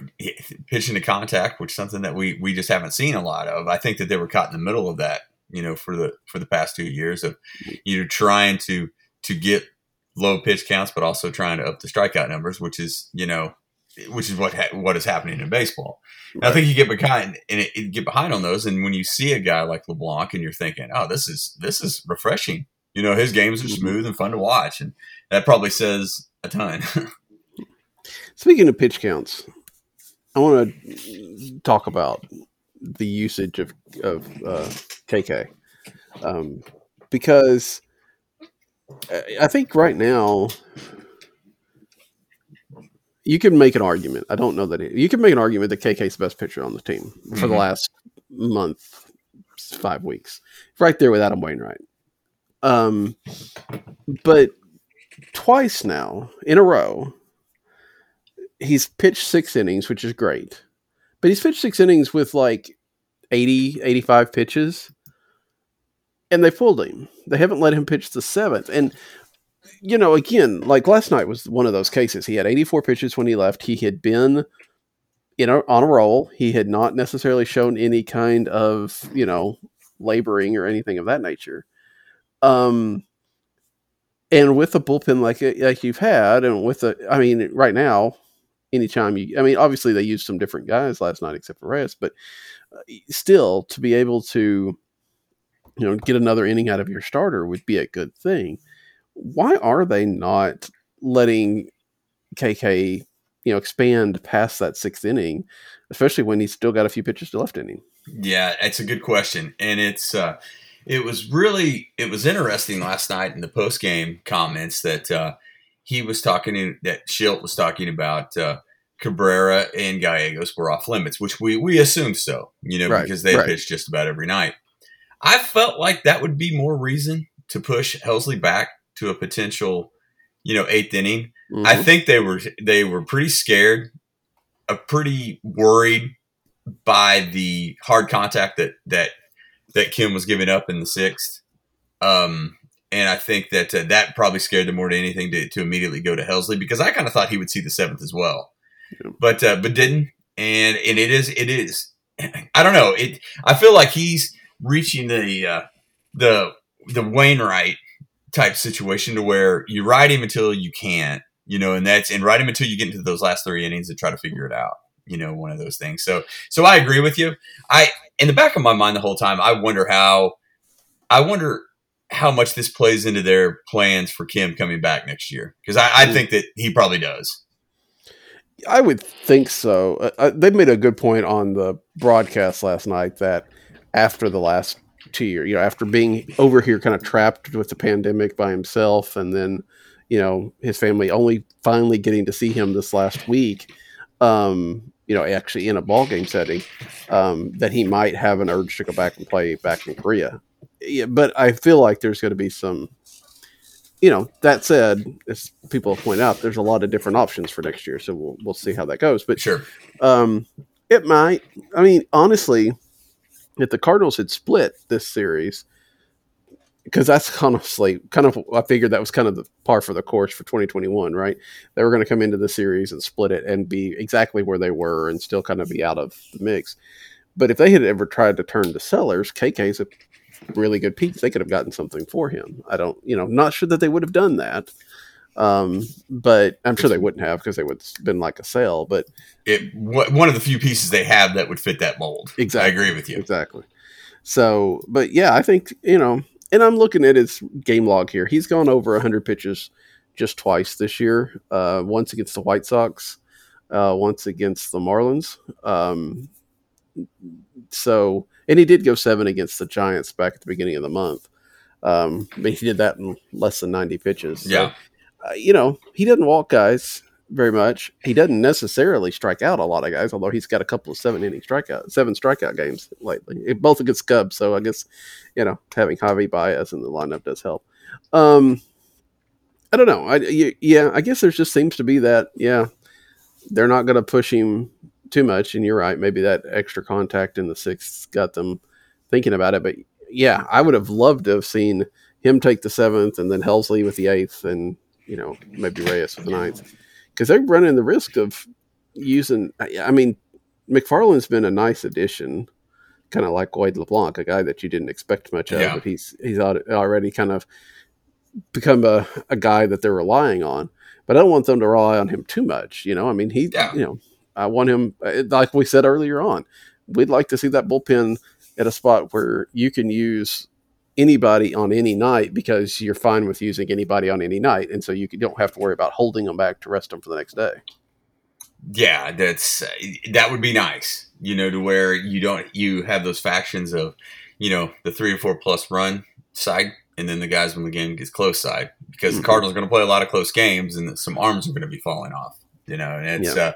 pitching to contact, which is something that we we just haven't seen a lot of. I think that they were caught in the middle of that, you know, for the for the past two years of you know trying to to get low pitch counts, but also trying to up the strikeout numbers, which is you know which is what ha- what is happening in baseball. And I think you get behind and it, it get behind on those, and when you see a guy like LeBlanc, and you're thinking, oh, this is this is refreshing. You know, his games are Mhm. smooth and fun to watch, and that probably says a ton. (laughs) Speaking of pitch counts, I want to talk about the usage of of uh, KK um, because I- I think right now you can make an argument. I don't know that it, you can make an argument that KK's the best pitcher on the team for the Mhm. last month, five weeks, right there with Adam Wainwright. Um, but twice now in a row, he's pitched six innings, which is great. But he's pitched six innings with like 80, 85 pitches. And they pulled him. They haven't let him pitch the seventh. And, you know, again, like last night was one of those cases. He had 84 pitches when he left. He had been in a, on a roll. He had not necessarily shown any kind of, you know, laboring or anything of that nature. Um, and with a bullpen like like you've had, and with a, I mean, right now, anytime you, I mean, obviously they used some different guys last night except for Reyes, but uh, still to be able to, you know, get another inning out of your starter would be a good thing. Why are they not letting KK, you know, expand past that sixth inning, especially when he's still got a few pitches to left inning? Yeah, it's a good question, and it's uh, it was really it was interesting last night in the post game comments that uh, he was talking in, that Shildt was talking about uh, Cabrera and Gallegos were off limits, which we we assumed so, you know, Right, because they right. pitched just about every night. I felt like that would be more reason to push Helsley back to a potential, you know, eighth inning. I Mhm. think they were they were pretty scared, uh, pretty worried by the hard contact that that that Kim was giving up in the sixth. Um, and I think that uh, that probably scared them more than anything to, to immediately go to Helsley because I kind of thought he would see the seventh as well, Yeah. but uh, but didn't. And and it is it is (clears throat) I don't know it. I feel like he's reaching the uh, the the Wainwright type situation to where you ride him until you can't, you know, and that's and ride him until you get into those last three innings and try to figure it out, you know, one of those things. So so I agree with you. I in the back of my mind the whole time, I wonder how I wonder how much this plays into their plans for Kim coming back next year because I, I think that he probably does. I would think so. Uh, Uh, they made a good point on the broadcast last night that after the last two years, you know, after being over here kind of trapped with the pandemic by himself, and then, you know, his family only finally getting to see him this last week, um, you know, actually in a ball game setting, um, that he might have an urge to go back and play back in Korea. Yeah, but I feel like there's going to be some you know, that said, as people pointed out, there's a lot of different options for next year, so we'll we'll see how that goes. But Sure. um, it might. I mean, honestly, if the Cardinals had split this series, because that's (laughs) honestly kind of I figured that was kind of the par for the course for 2021, right? They were going to come into the series and split it and be exactly where they were and still kind of be out of the mix. But if they had ever tried to turn to sellers, KK's a really good piece. They could have gotten something for him. I don't, you know, not sure that they would have done that. Um, but I'm sure they wouldn't have because they would have been like a sale. But It wh- one of the few pieces they have that would fit that mold. Exactly. I agree with you. Exactly. So, but yeah, I think, you know, and I'm looking at his game log here. He's gone over 100 pitches just twice this year. Uh, once against the White Sox, uh, once against the Marlins. Um, so, and he did go seven against the Giants back at the beginning of the month. Um, but he did that in less than 90 pitches. So, Yeah. uh, you know, he doesn't walk guys very much. He doesn't necessarily strike out a lot of guys, although he's got a couple of seven inning strikeout, seven strikeout games lately, both against Cubs. So I guess, you know, having Javi Baez in the lineup does help. Um, I don't know. I yeah, I guess there just seems to be that, yeah, they're not going to push him too much. And you're right. Maybe that extra contact in the sixth got them thinking about it. But yeah, I would have loved to have seen him take the seventh and then Helsley with the eighth and, you know, maybe Reyes with the ninth. Because they're running the risk of using, I mean, McFarland's been a nice addition, kind of like Wade LeBlanc, a guy that you didn't expect much of, Yeah. but he's he's already kind of become a, a guy that they're relying on. But I don't want them to rely on him too much. You know, I mean, he, Yeah. you know, I want him, uh, like we said earlier on, we'd like to see that bullpen at a spot where you can use anybody on any night because you're fine with using anybody on any night. And so you don't have to worry about holding them back to rest them for the next day. Yeah, that's that would be nice. You know, to where you don't you have those factions of, you know, the three or four plus run side, and then the guys when the game gets close side because Mhm. the Cardinals are going to play a lot of close games, and some arms are going to be falling off. You know, and it's Yeah. uh,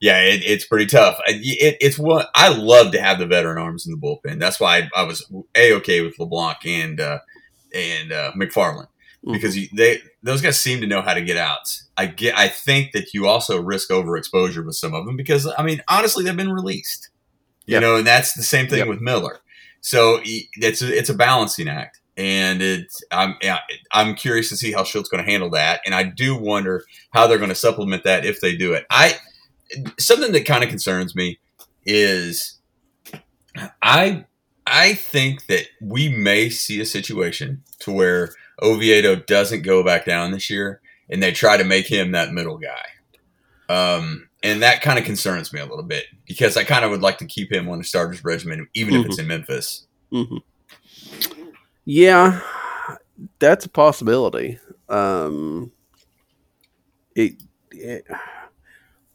yeah, it, it's pretty tough. I- It, it's what I love to have the veteran arms in the bullpen. That's why I, I was a okay with LeBlanc and uh, and uh, McFarland because you, they those guys seem to know how to get outs. I get. I think that you also risk overexposure with some of them because I mean, honestly, they've been released. You Yep. know, and that's the same thing Yep. with Miller. So it's a, it's a balancing act, and it's I'm yeah, I'm curious to see how Shildt going to handle that, and I do wonder how they're going to supplement that if they do it. I something that kind of concerns me is I I think that we may see a situation to where Oviedo doesn't go back down this year, and they try to make him that middle guy. Um, and that kind of concerns me a little bit because I kind of would like to keep him on the starters regimen, even if it's in Memphis. Mhm. Yeah, that's a possibility. Um, it, it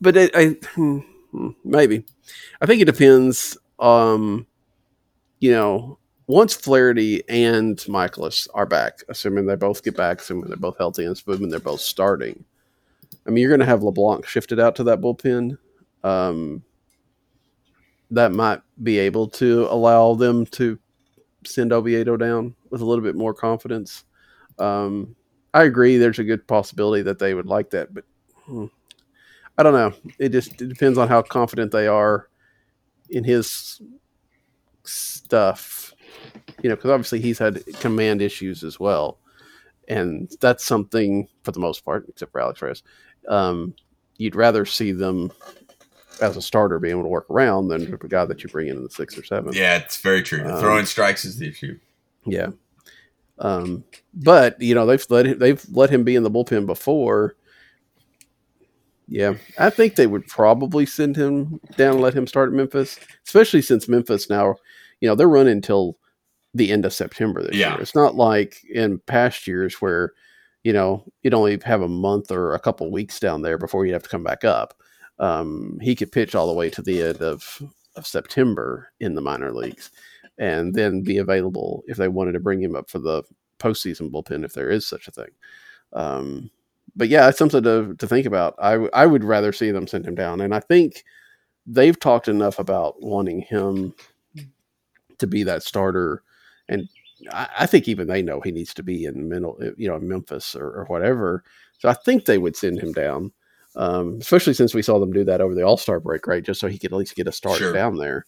but it, I hmm, hmm, maybe I think it depends. Um, you know, once Flaherty and Mikolas are back, assuming they both get back, assuming they're both healthy, and assuming they're both starting. I mean, you're going to have LeBlanc shifted out to that bullpen. Um, that might be able to allow them to send Oviedo down with a little bit more confidence. Um, I agree. There's a good possibility that they would like that, but hmm, I don't know. It just it depends on how confident they are in his stuff. you know, because obviously he's had command issues as well, and that's something for the most part, except for Alex Reyes, um, you'd rather see them as a starter being able to work around than a guy that you bring in in the sixth or seventh. Yeah, it's very true. Um, Throwing strikes is the issue. Yeah. Um, but you know they've let him, they've let him be in the bullpen before. Yeah, I think they would probably send him down and let him start at Memphis, especially since Memphis now, you know, they're running until the end of September this Yeah. year. It's not like in past years where, you know, you'd only have a month or a couple weeks down there before you'd have to come back up. Um, he could pitch all the way to the end of, of September in the minor leagues and then be available if they wanted to bring him up for the postseason bullpen if there is such a thing. Um, but yeah, it's something to, to think about. I, w- I would rather see them send him down. And I think they've talked enough about wanting him to be that starter. And I, I think even they know he needs to be in middle, you know, Memphis or, or whatever. So I think they would send him down, um, especially since we saw them do that over the All Star break, right? Just so he could at least get a start Sure. down there.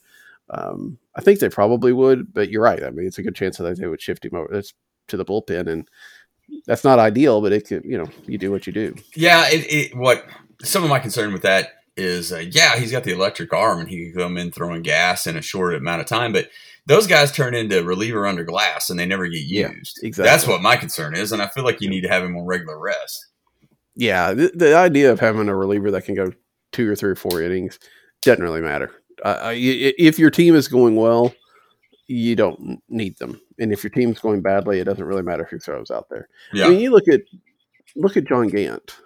Um, I think they probably would, but you're right. I mean, it's a good chance that they would shift him over that's to the bullpen, and that's not ideal, but it could, you know, you do what you do. Yeah, it, it what some of my concern with that is, uh, yeah, he's got the electric arm and he can come in throwing gas in a short amount of time, but those guys turn into reliever under glass and they never get Yeah, used. exactly. That's what my concern is, and I feel like you need to have him on regular rest. Yeah, the, the idea of having a reliever that can go two or three or four innings doesn't really matter. Uh, i- if your team is going well, you don't need them, and if your team's going badly, it doesn't really matter who throws out there. Yeah, I mean, you look at look at John Gant,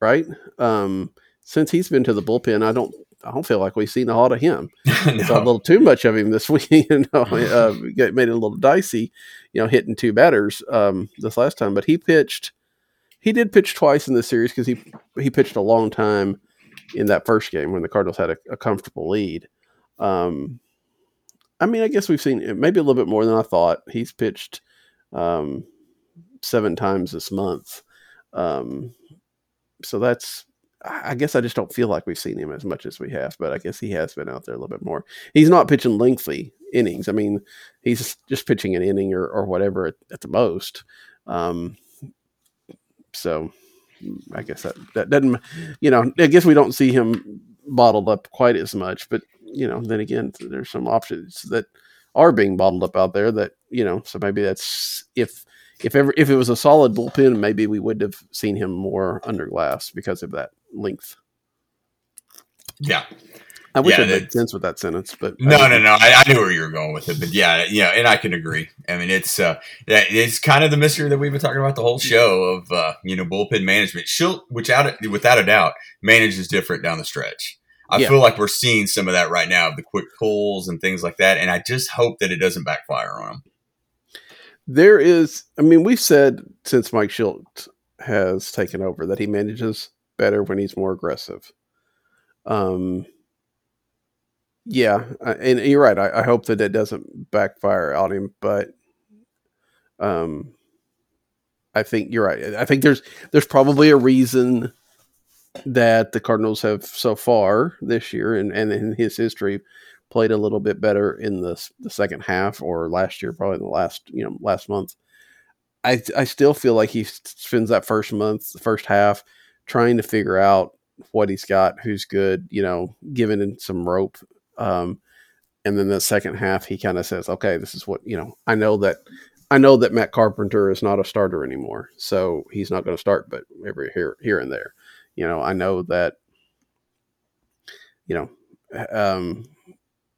right? Um, since he's been to the bullpen, I don't I don't feel like we've seen a lot of him. (laughs) It's a little too much of him this (laughs) week. You know, uh, made it a little dicey. You know, hitting two batters um, this last time, but he pitched. He did pitch twice in this series because he he pitched a long time in that first game when the Cardinals had a, a comfortable lead. Um, I mean, I guess we've seen maybe a little bit more than I thought. He's pitched um, seven times this month, um, so that's. I I guess I just don't feel like we've seen him as much as we have, but I guess he has been out there a little bit more. He's not pitching lengthy innings. I mean, he's just pitching an inning or, or whatever at, at the most. Um, so I guess that, that doesn't, you know, I guess we don't see him bottled up quite as much, but you know, then again, there's some options that are being bottled up out there that, you know, so maybe that's if, if ever, if it was a solid bullpen, maybe we would have seen him more under glass because of that length. yeah. I wish Yeah, it made sense with that sentence, but No, no, no. I, I knew where you were going with it, but yeah, yeah, and I can agree. I mean, it's uh, it's kind of the mystery that we've been talking about the whole show of uh, you know bullpen management. She'll, which out without a doubt, manages different down the stretch. I Yeah. feel like we're seeing some of that right now, the quick pulls and things like that, and I just hope that it doesn't backfire on him. There is, I mean, we've said since Mike Shildt has taken over that he manages better when he's more aggressive. Um, yeah, and you're right. I, I hope that it doesn't backfire on him, but um, I think you're right. I think there's there's probably a reason that the Cardinals have so far this year and, and in his history played a little bit better in the the second half or last year, probably in the last you know last month. I I still feel like he spends that first month, the first half, trying to figure out what he's got, who's good, you know, giving him some rope. Um, and then the second half, he kind of says, "Okay, this is what you know. I know that I know that Matt Carpenter is not a starter anymore, so he's not going to start, but every here here and there, you know, I know that, you know, um,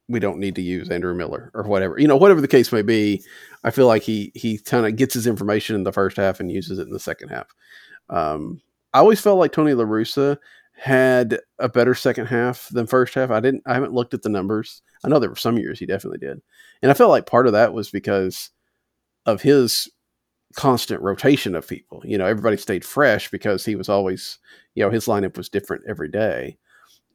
we don't need to use Andrew Miller or whatever, you know, whatever the case may be. I feel like he he kind of gets his information in the first half and uses it in the second half. Um, I always felt like Tony La Russa had a better second half than first half. I didn't. I haven't looked at the numbers. I know there were some years he definitely did, and I felt like part of that was because of his constant rotation of people. You know, everybody stayed fresh because he was always, you know, his lineup was different every day.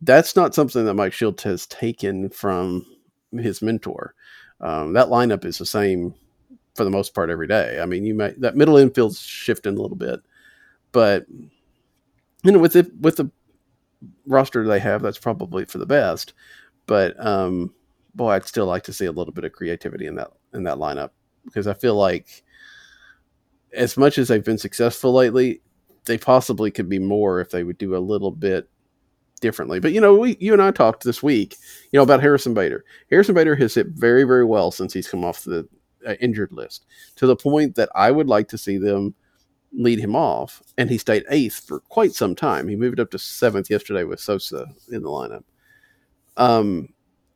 That's not something that Mike Shildt has taken from his mentor. Um, that lineup is the same for the most part every day. I mean, you might that middle infield's shifting a little bit, but you know, with the with the roster they have, that's probably for the best. But um, boy, I'd still like to see a little bit of creativity in that in that lineup because I feel like as much as they've been successful lately, they possibly could be more if they would do a little bit differently. But you know, we you and I talked this week, you know, about Harrison Bader. Harrison Bader has hit very very well since he's come off the uh, injured list to the point that I would like to see them lead him off, and he stayed eighth for quite some time. He moved up to seventh yesterday with Sosa in the lineup. Um,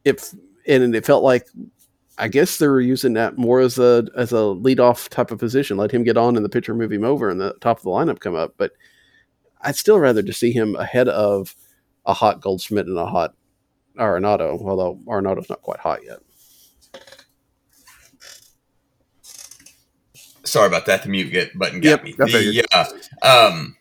if and it felt like I guess they were using that more as a as a leadoff type of position. Let him get on, and the pitcher move him over, and the top of the lineup come up. But I'd still rather to see him ahead of a hot Goldschmidt and a hot Arenado, although Arenado's not quite hot yet. Sorry about that. The mute get button got Yep, me. The, uh, um,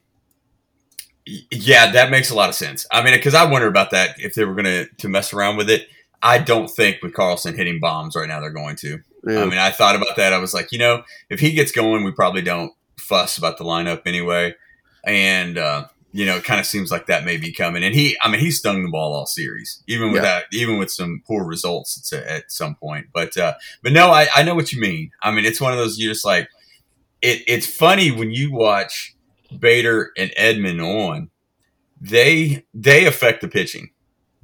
yeah, that makes a lot of sense. I mean, because I wonder about that if they were going to to mess around with it. I don't think with Carlson hitting bombs right now they're going to. Yeah. I mean, I thought about that. I was like, you know, if he gets going, we probably don't fuss about the lineup anyway. And uh, you know, it kind of seems like that may be coming. And he, I mean, he stung the ball all series, even with Yeah. that, even with some poor results at, at some point. But uh, but no, I, I know what you mean. I mean, it's one of those you just like. It, it's funny when you watch Bader and Edman on, they they affect the pitching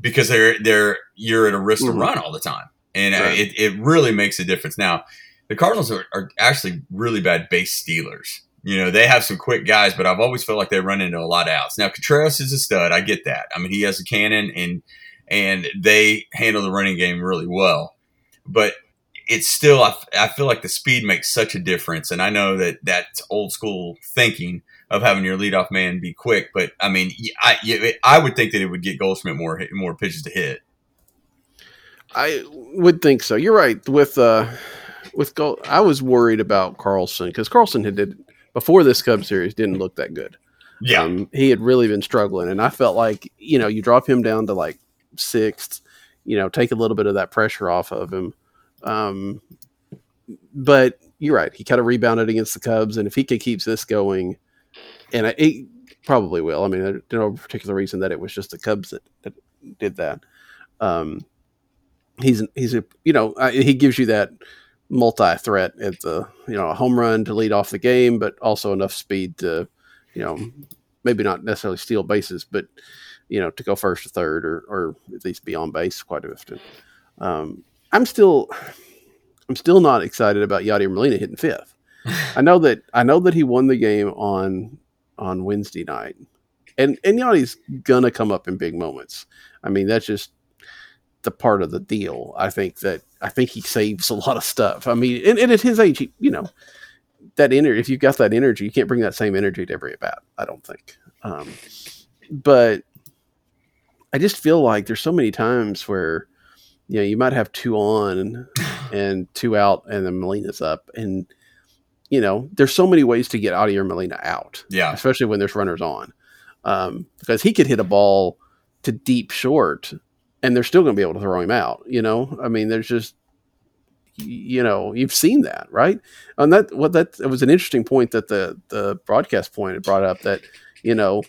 because they're they're you're at a risk to Mhm. run all the time, and uh, Right. it it really makes a difference. Now, the Cardinals are, are actually really bad base stealers. You know, they have some quick guys, but I've always felt like they run into a lot of outs. Now, Contreras is a stud. I get that. I mean, he has a cannon, and and they handle the running game really well. But it's still, I, f- I feel like the speed makes such a difference. And I know that that's old school thinking of having your leadoff man be quick. But I mean, I I would think that it would get Goldschmidt more more pitches to hit. I would think so. You're right. With uh, with Gold, I was worried about Carlson because Carlson had did before this Cub series didn't look that good. Yeah, Um, he had really been struggling, and I felt like you know you drop him down to like sixth, you know, take a little bit of that pressure off of him. Um, but you're right; he kind of rebounded against the Cubs, and if he could keeps this going, and I- it probably will. I mean, there's no particular reason that it was just the Cubs that, that did that. Um, he's he's a you know I, he gives you that multi threat at the you know a home run to lead off the game, but also enough speed to you know maybe not necessarily steal bases, but you know to go first or third or or at least be on base quite often. Um, I'm still I'm still not excited about Yadier Molina hitting fifth. (laughs) I know that I know that he won the game on on Wednesday night, and and Yadi's gonna come up in big moments. I mean that's just the part of the deal. I think that I think he saves a lot of stuff. I mean, and, and at his age, he, you know, that energy. If you've got that energy, you can't bring that same energy to every at bat. I don't think. Um, but I just feel like there's so many times where you know you might have two on and two out, and then Molina's up, and you know there's so many ways to get out of your Molina out yeah, especially when there's runners on, um, because he could hit a ball to deep short, and they're still going to be able to throw him out. You know, I mean, there's just you know you've seen that right and that what that it was an interesting point that the the broadcast point had brought up that you know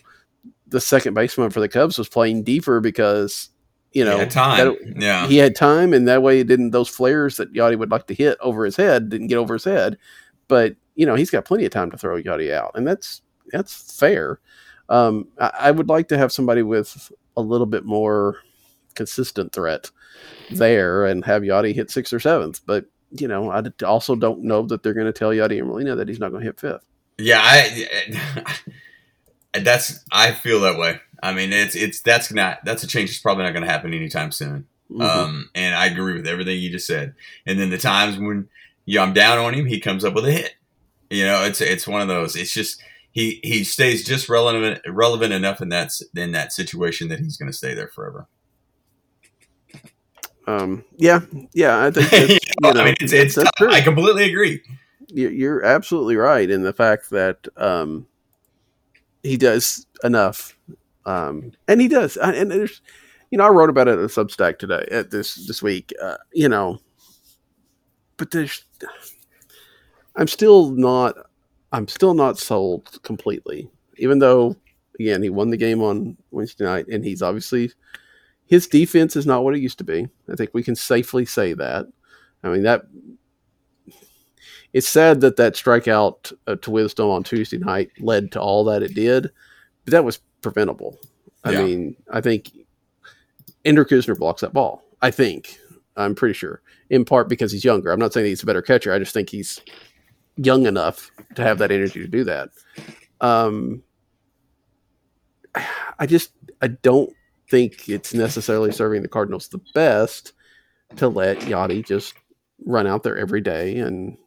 the second baseman for the Cubs was playing deeper because you know He had time. that- yeah, he had time, and that way it didn't those flares that Yadi would like to hit over his head didn't get over his head. But you know he's got plenty of time to throw Yadi out, and that's that's fair. Um, I, I would like to have somebody with a little bit more consistent threat there, and have Yadi hit sixth or seventh. But you know, I also don't know that they're going to tell Yadi and Molina that he's not going to hit fifth. yeah. I (laughs) that's I feel that way. I mean, it's it's that's not that's a change that's probably not going to happen anytime soon. Mhm. Um, and I agree with everything you just said. And then the times when you know, I'm down on him, he comes up with a hit. You know, it's it's one of those. It's just he he stays just relevant relevant enough in that in that situation that he's going to stay there forever. um, yeah, yeah, I think (laughs) You know, I mean, it's, it's. I completely agree. you- you're absolutely right in the fact that um, he does enough, um, and he does. And there's, you know, I wrote about it at Substack today, at this this week. Uh, you know, but there's, I'm still not, I'm still not sold completely, even though, again, he won the game on Wednesday night, and he's obviously his defense is not what it used to be. I think we can safely say that. I mean that it's sad that that strikeout uh, to Wisdom on Tuesday night led to all that it did, but that was preventable. I Yeah. mean, I think Andrew Knizner blocks that ball. I think. I'm pretty sure. In part because he's younger. I'm not saying he's a better catcher. I just think he's young enough to have that energy to do that. Um, I just I don't think it's necessarily serving the Cardinals the best to let Yadi just run out there every day and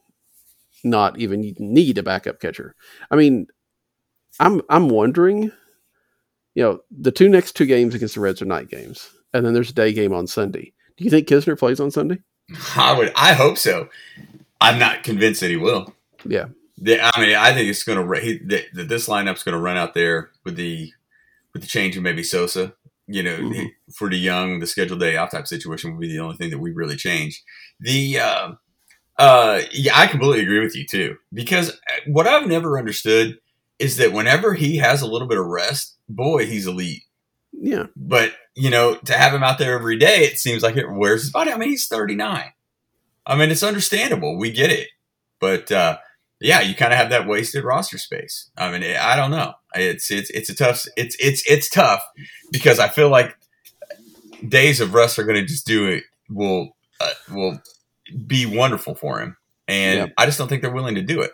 not even need a backup catcher. I mean, I'm I'm wondering, you know, the two next two games against the Reds are night games, and then there's a day game on Sunday. Do you think Knizner plays on Sunday? I would. I hope so. I'm not convinced that he will. Yeah. The- I mean, I think it's going to. That this lineup's going to run out there with the with the change of maybe Sosa. You know, Mhm. for the young, the scheduled day off type situation would be the only thing that we really change. The uh, uh, yeah, I completely agree with you too. Because uh, what I've never understood is that whenever he has a little bit of rest, boy, he's elite. Yeah. But you know, to have him out there every day, it seems like it wears his body. I mean, he's 39. I mean, it's understandable. We get it. But uh, yeah, you kind of have that wasted roster space. I mean, I don't know. It's it's it's a tough. It's it's it's tough because I feel like days of rest are going to just do it. Will uh, will be wonderful for him, and Yep. I just don't think they're willing to do it.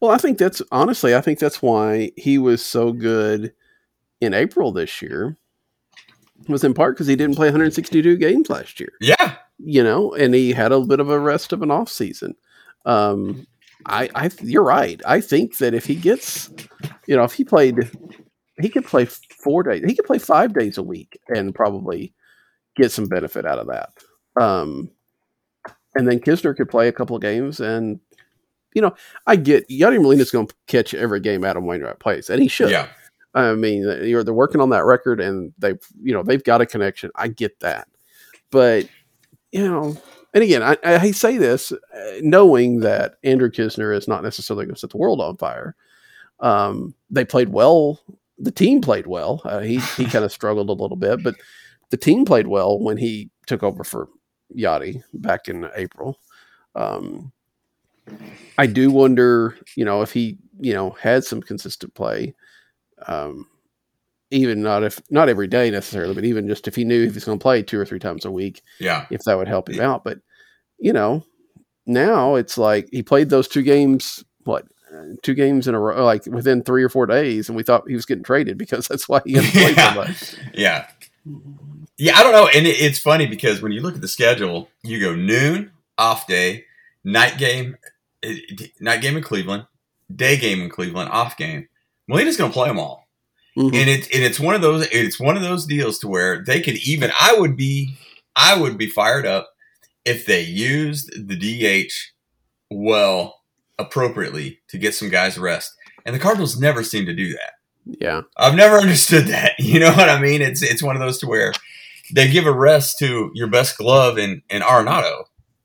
Well, I think that's honestly, I think that's why he was so good in April this year. Was in part because he didn't play 162 games last year. Yeah, you know, and he had a bit of a rest of an off season. Um, I, I, you're right. I think that if he gets, you know, if he played, he could play four days, he could play five days a week and probably get some benefit out of that. Um, and then Knizner could play a couple of games, and you know, I get Yadi Molina's going to catch every game Adam Wainwright plays, and he should. yeah, I mean, you're they're working on that record, and they've you know they've got a connection. I get that, but you know, and again, I, I say this uh, knowing that Andrew Knizner is not necessarily going to set the world on fire. Um, they played well. The team played well. Uh, he he kind of (laughs) struggled a little bit, but the team played well when he took over for Yadi back in April. Um, I do wonder, you know, if he, you know, had some consistent play, um, even not if not every day necessarily, but even just if he knew if he's going to play two or three times a week, yeah, if that would help him out. But you know, now it's like he played those two games. What? Two games in a row, like within three or four days, and we thought he was getting traded because (laughs) that's why he had to play Yeah. so much. yeah. Yeah, I don't know, and it, it's funny because when you look at the schedule, you go noon off day, night game, eh, night game in Cleveland, day game in Cleveland, off game. Molina's going to play them all, Mhm. and it's and it's one of those it's one of those deals to where they could even I would be I would be fired up if they used the DH well appropriately to get some guys rest, and the Cardinals never seem to do that. Yeah, I've never (laughs) understood that. You know what I mean? It's it's one of those to where they give a rest to your best glove in in Arenado.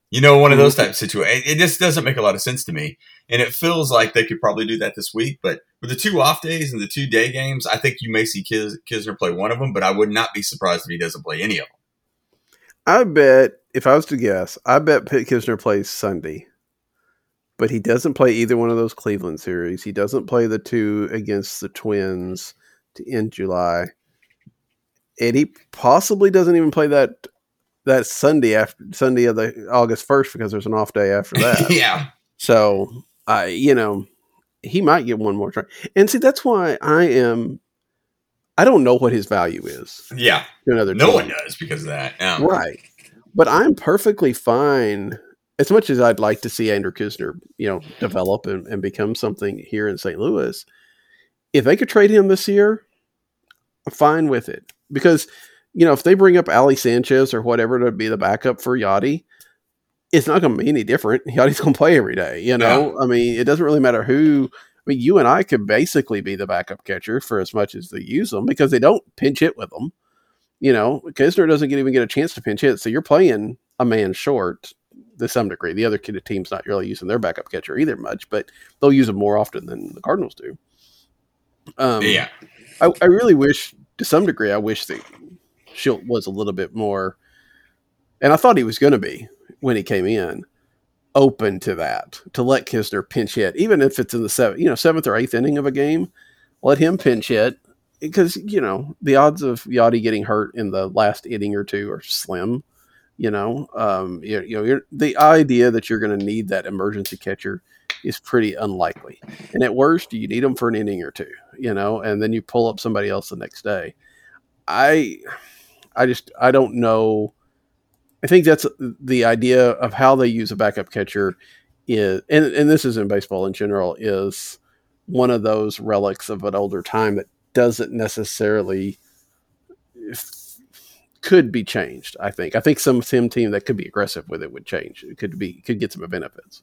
You know, one of those mm-hmm. type of situations. It, it just doesn't make a lot of sense to me, and it feels like they could probably do that this week. But with the two off days and the two day games, I think you may see Kis, Knizner play one of them. But I would not be surprised if he doesn't play any of them. I bet if I was to guess, I bet Pitt Knizner plays Sunday, but he doesn't play either one of those Cleveland series. He doesn't play the two against the Twins to end July, and he possibly doesn't even play that that Sunday after Sunday of the August first because there's an off day after (laughs) that. yeah, So I, you know, he might get one more try. And see, that's why I am. I don't know what his value is yeah. another. No team. one does because of that. Yeah. Right. But I'm perfectly fine. As much as I'd like to see Andrew Knizner, you know, develop and, and become something here in St. Louis, if they could trade him this year, I'm fine with it. Because, you know, if they bring up Ali Sanchez or whatever to be the backup for Yadi, it's not going to be any different. (laughs) Yadi's going to play every day. You know, I mean, it doesn't really matter who. I mean, you and I could basically be the backup catcher for as much as they use them because they don't pinch hit with them you know, Knizner doesn't get, even get a chance to pinch hit, so you're playing a man short to some degree. The other kid of team's not really using their backup catcher either much, but they'll use him more often than the Cardinals do. Um, Yeah. I, I really wish, to some degree, I wish that Shildt was a little bit more, and I thought he was going to be when he came in, open to that to let Knizner pinch hit, even if it's in the seventh, you know, seventh or eighth inning of a game. Let him pinch hit because you know the odds of Yadi getting hurt in the last inning or two are slim. You know, um, you, you know, the idea that you're going to need that emergency catcher is pretty unlikely. And at worst, you need them for an inning or two. You know, and then you pull up somebody else the next day. I, I just I don't know. I think that's the idea of how they use a backup catcher is, and, and this is in baseball in general, is one of those relics of an older time that doesn't necessarily could be changed. I think. I think some sim team that could be aggressive with it would change. It could be could get some benefits.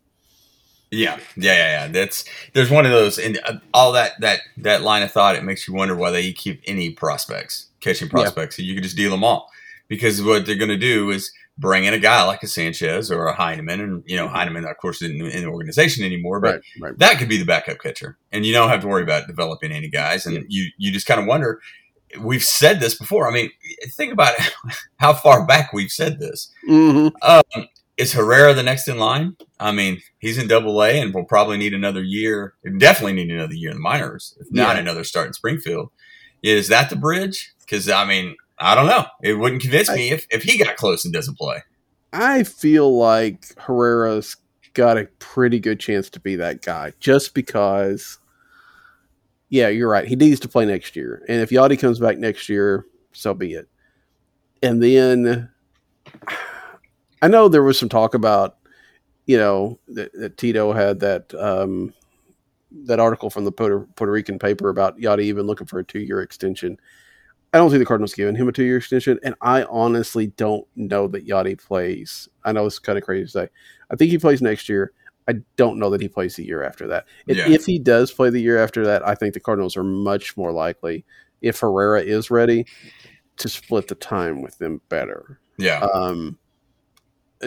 Yeah, yeah, yeah, yeah. That's there's one of those, and uh, all that that that line of thought. It makes you wonder why they keep any prospects, catching prospects. Yeah. You could just deal them all, because what they're going to do is bring in a guy like a Sanchez or a Heineman, and you know Heineman, of course, isn't in the organization anymore, but right, right. that could be the backup catcher, and you don't have to worry about developing any guys, and yeah. you you just kind of wonder. We've said this before. I mean, think about (laughs) how far back we've said this. Mm-hmm. Um, is Herrera the next in line? I mean, he's in Double A, and we'll probably need another year. Definitely need another year in the minors, if not yeah. another start in Springfield. Is that the bridge? Because I mean, I don't know. It wouldn't convince I, me if, if he got close and doesn't play. I feel like Herrera's got a pretty good chance to be that guy just because, yeah, you're right. He needs to play next year. And if Yadi comes back next year, so be it. And then I know there was some talk about, you know, that, that Tito had that um, that article from the Puerto, Puerto Rican paper about Yadi even looking for a two year extension. I don't think the Cardinals giving him a two year extension, and I honestly don't know that Yadi plays. I know it's kind of crazy to say. I think he plays next year. I don't know that he plays the year after that. Yeah. If he does play the year after that, I think the Cardinals are much more likely, if Herrera is ready, to split the time with them better. Yeah. Um.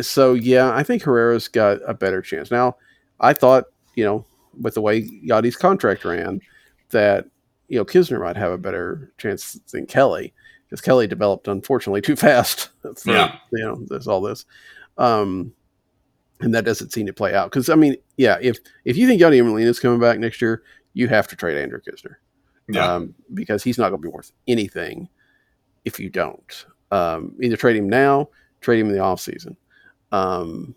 So yeah, I think Herrera's got a better chance. Now, I thought you know with the way Yadi's contract ran that you know, Knizner might have a better chance than Kelly because Kelly developed unfortunately too fast. (laughs) For, yeah, you know, there's all this, um, and that doesn't seem to play out. Because I mean, yeah, if if you think Yadi Molina is coming back next year, you have to trade Andrew Knizner, yeah, um, because he's not going to be worth anything if you don't. Um, either trade him now, trade him in the off season. Um,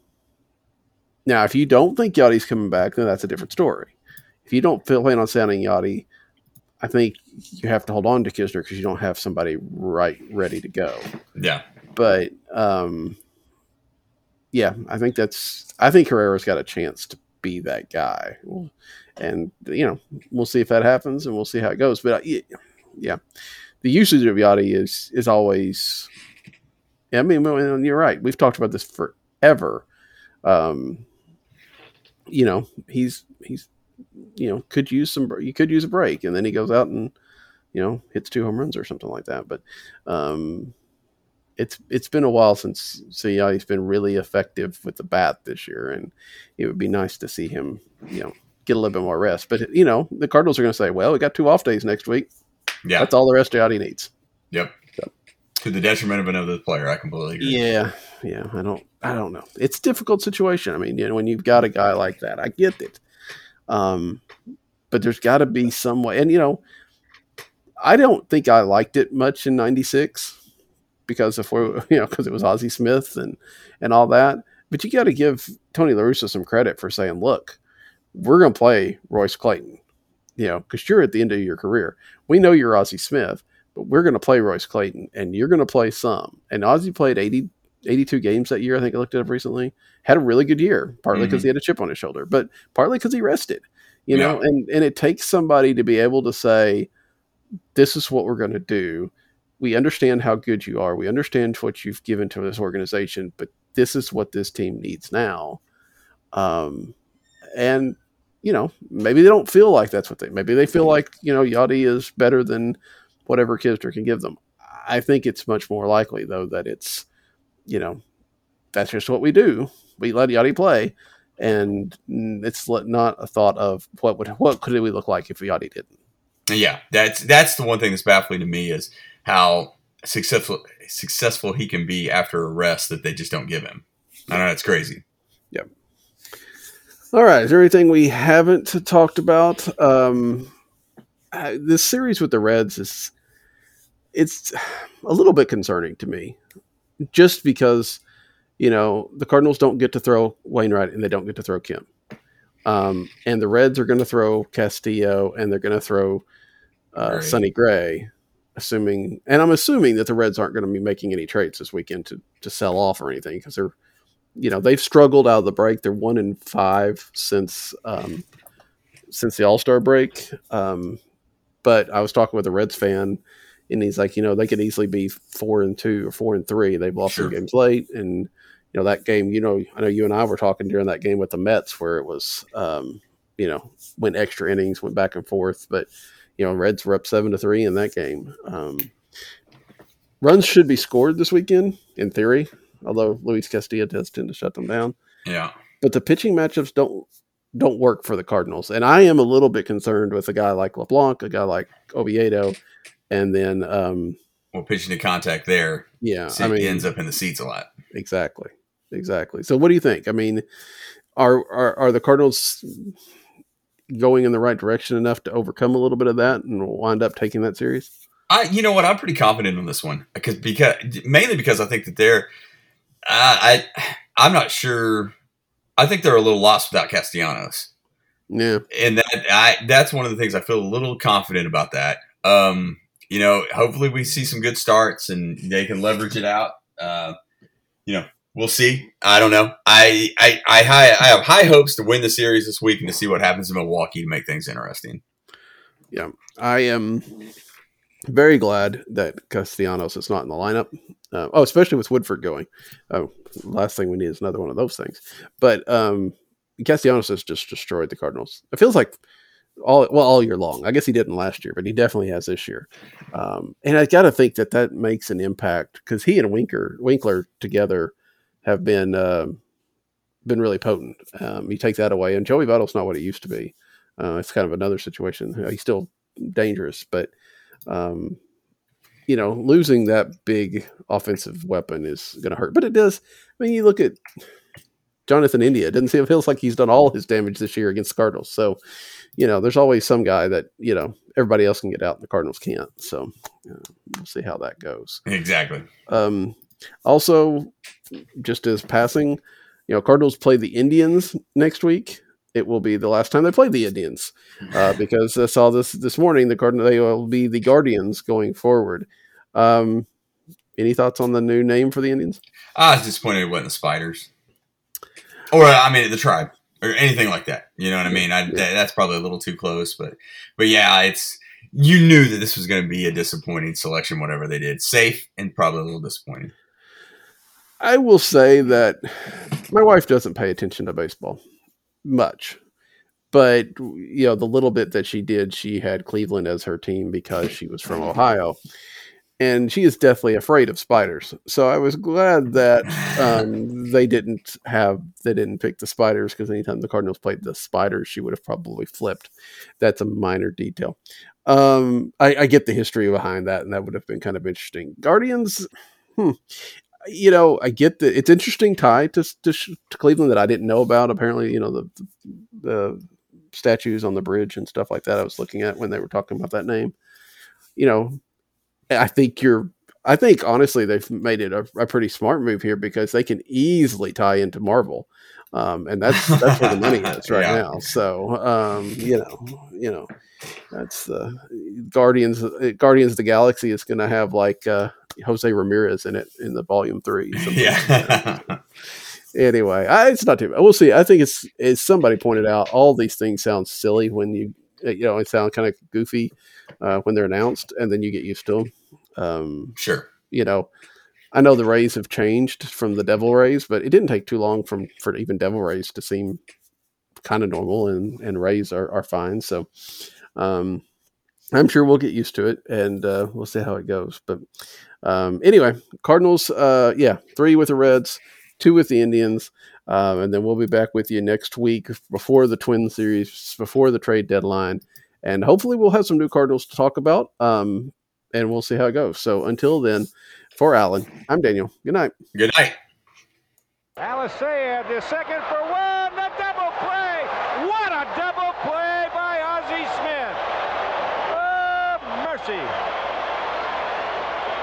now, if you don't think Yadi's coming back, then that's a different story. If you don't plan on signing Yadi I think you have to hold on to Knizner because you don't have somebody right ready to go. Yeah. But um, yeah, I think that's I think Herrera's got a chance to be that guy, and you know we'll see if that happens and we'll see how it goes. But uh, yeah, the usage of Yadi is is always. Yeah, I mean, you're right. We've talked about this forever. Um, you know, he's he's you know could use some you could use a break. And then he goes out and you know hits two home runs or something like that. But um it's it's been a while since so yeah he's been really effective with the bat this year. And it would be nice to see him you know get a little bit more rest. But you know the cardinals are going to say well we got two off days next week. Yeah. That's all the rest of he needs. Yep. So. to the detriment of another player. I completely agree. Yeah. Yeah. I don't i don't know. It's a difficult situation. I mean you know when you've got a guy like that i get it um, but there's got to be some way. And, you know, I don't think I liked it much in 96 because of, (laughs) you know, because it was Ozzie Smith and, and all that. But you got to give Tony La Russa some credit for saying, look, we're going to play Royce Clayton, you know, because you're at the end of your career. We know you're Ozzie Smith, but we're going to play Royce Clayton and you're going to play some. And Ozzie played 80, 82 games that year. I think I looked it up recently had a really good year, partly because mm-hmm. he had a chip on his shoulder, but partly because he rested. You yeah. know, and and it takes somebody to be able to say, "This is what we're going to do." We understand how good you are. We understand what you've given to this organization, but this is what this team needs now. Um, and you know, maybe they don't feel like that's what they. Maybe they feel like you know Yadi is better than whatever Knizner can give them. I think it's much more likely though that it's, you know, that's just what we do we let Yadi play, and it's not a thought of what would what could we look like if Yadi didn't. Yeah, that's that's the one thing that's baffling to me is how successful successful he can be after a rest that they just don't give him. I know it's crazy. Yep. All right. Is there anything we haven't talked about? Um, this series with the Reds is it's a little bit concerning to me, just because you know the Cardinals don't get to throw Wainwright and they don't get to throw Kim, um, and the Reds are going to throw Castillo and they're going to throw uh, Gray. Sonny Gray, assuming, and I'm assuming that the Reds aren't going to be making any trades this weekend to to sell off or anything because they're, you know, they've struggled out of the break. They're one in five since um, since the All Star break. Um, but I was talking with a Reds fan, and he's like, you know, they could easily be four and two or four and three. They've lost Sure. some games late, and you know that game. You know, I know you and I were talking during that game with the Mets where it was, um, you know, went extra innings, went back and forth, but you know, Reds were up seven to three in that game. Um, runs should be scored this weekend, in theory, although Luis Castillo does tend to shut them down. Yeah. But the pitching matchups don't don't work for the Cardinals, and I am a little bit concerned with a guy like LeBlanc, a guy like Oviedo, and then um, Well, pitching to contact there, yeah, see, I mean, he ends up in the seats a lot. exactly, exactly. So, what do you think? I mean, are are are the Cardinals going in the right direction enough to overcome a little bit of that and wind up taking that series? I, you know what? I'm pretty confident on this one because because mainly because I think that they're, uh, I, I'm not sure. I think they're a little lost without Castellanos, Yeah, and that I that's one of the things I feel a little confident about that. Um, you know, hopefully we see some good starts and they can leverage it out. Uh, you know, we'll see. I don't know. I I I, high, I have high hopes to win the series this week and to see what happens in Milwaukee to make things interesting. Yeah, I am very glad that Castellanos is not in the lineup. Uh, oh, especially with Woodford going. Oh, last thing we need is another one of those things. But um, Castellanos has just destroyed the Cardinals. It feels like all well all year long. I guess he didn't last year, but he definitely has this year. Um, and I got to think that that makes an impact because he and Winker Winkler together have been um been really potent. Um, you take that away, and Joey Votto's not what he used to be. Uh, it's kind of another situation. Uh, He's still dangerous, but um, you know, losing that big offensive weapon is going to hurt. But it does. I mean, you look at Jonathan India. It doesn't seem it feels like he's done all his damage this year against the Cardinals. So, you know, there's always some guy that you know everybody else can get out, and the Cardinals can't. So, uh, we'll see how that goes. Exactly. Um, also, just as passing, you know, Cardinals play the Indians next week. It will be the last time they play the Indians uh, (laughs) because I saw this this morning. The Cardinal they will be the Guardians going forward. Um, any thoughts on the new name for the Indians? I was disappointed it wasn't the spiders, or I mean the tribe, or anything like that. You know what I mean? I, Yeah. that- that's probably a little too close, but but yeah, it's you knew that this was going to be a disappointing selection, whatever they did. Safe and probably a little disappointing. I will say that my wife doesn't pay attention to baseball much, but you know the little bit that she did, she had Cleveland as her team because she was from Ohio, and she is deathly afraid of spiders. So I was glad that um, (laughs) they didn't have they didn't pick the spiders because anytime the Cardinals played the spiders, she would have probably flipped. That's a minor detail. Um, I, I get the history behind that, and that would have been kind of interesting. Guardians. Hmm you know, I get that it's interesting tie to, to to Cleveland that I didn't know about. Apparently, you know the the statues on the bridge and stuff like that. I was looking at when they were talking about that name. You know, I think you're. I think honestly they've made it a, a pretty smart move here because they can easily tie into Marvel, um, and that's that's where the money (laughs) is right Yeah. now. So um, you know, you know, that's the Guardians. Guardians of the Galaxy is going to have like. Uh, Jose Ramirez in it in the volume three. (laughs) like yeah. (laughs) anyway, I, it's not too bad. We'll see. I think it's as somebody pointed out, all these things sound silly when you you know it sound kind of goofy uh, when they're announced, and then you get used to them. Um, sure. you know, I know the Rays have changed from the Devil Rays, but it didn't take too long from for even Devil Rays to seem kind of normal, and and Rays are are fine. So. Um, I'm sure we'll get used to it, and uh, we'll see how it goes. But um, anyway, Cardinals, uh, yeah, three with the Reds, two with the Indians, um, and then we'll be back with you next week before the Twin Series, before the trade deadline, and hopefully we'll have some new Cardinals to talk about. Um, and we'll see how it goes. So until then, for Allen, I'm Daniel. Good night. Good night. Alicea, the second for one, the double play. What a double play by Ozzie Smith. Oh, mercy.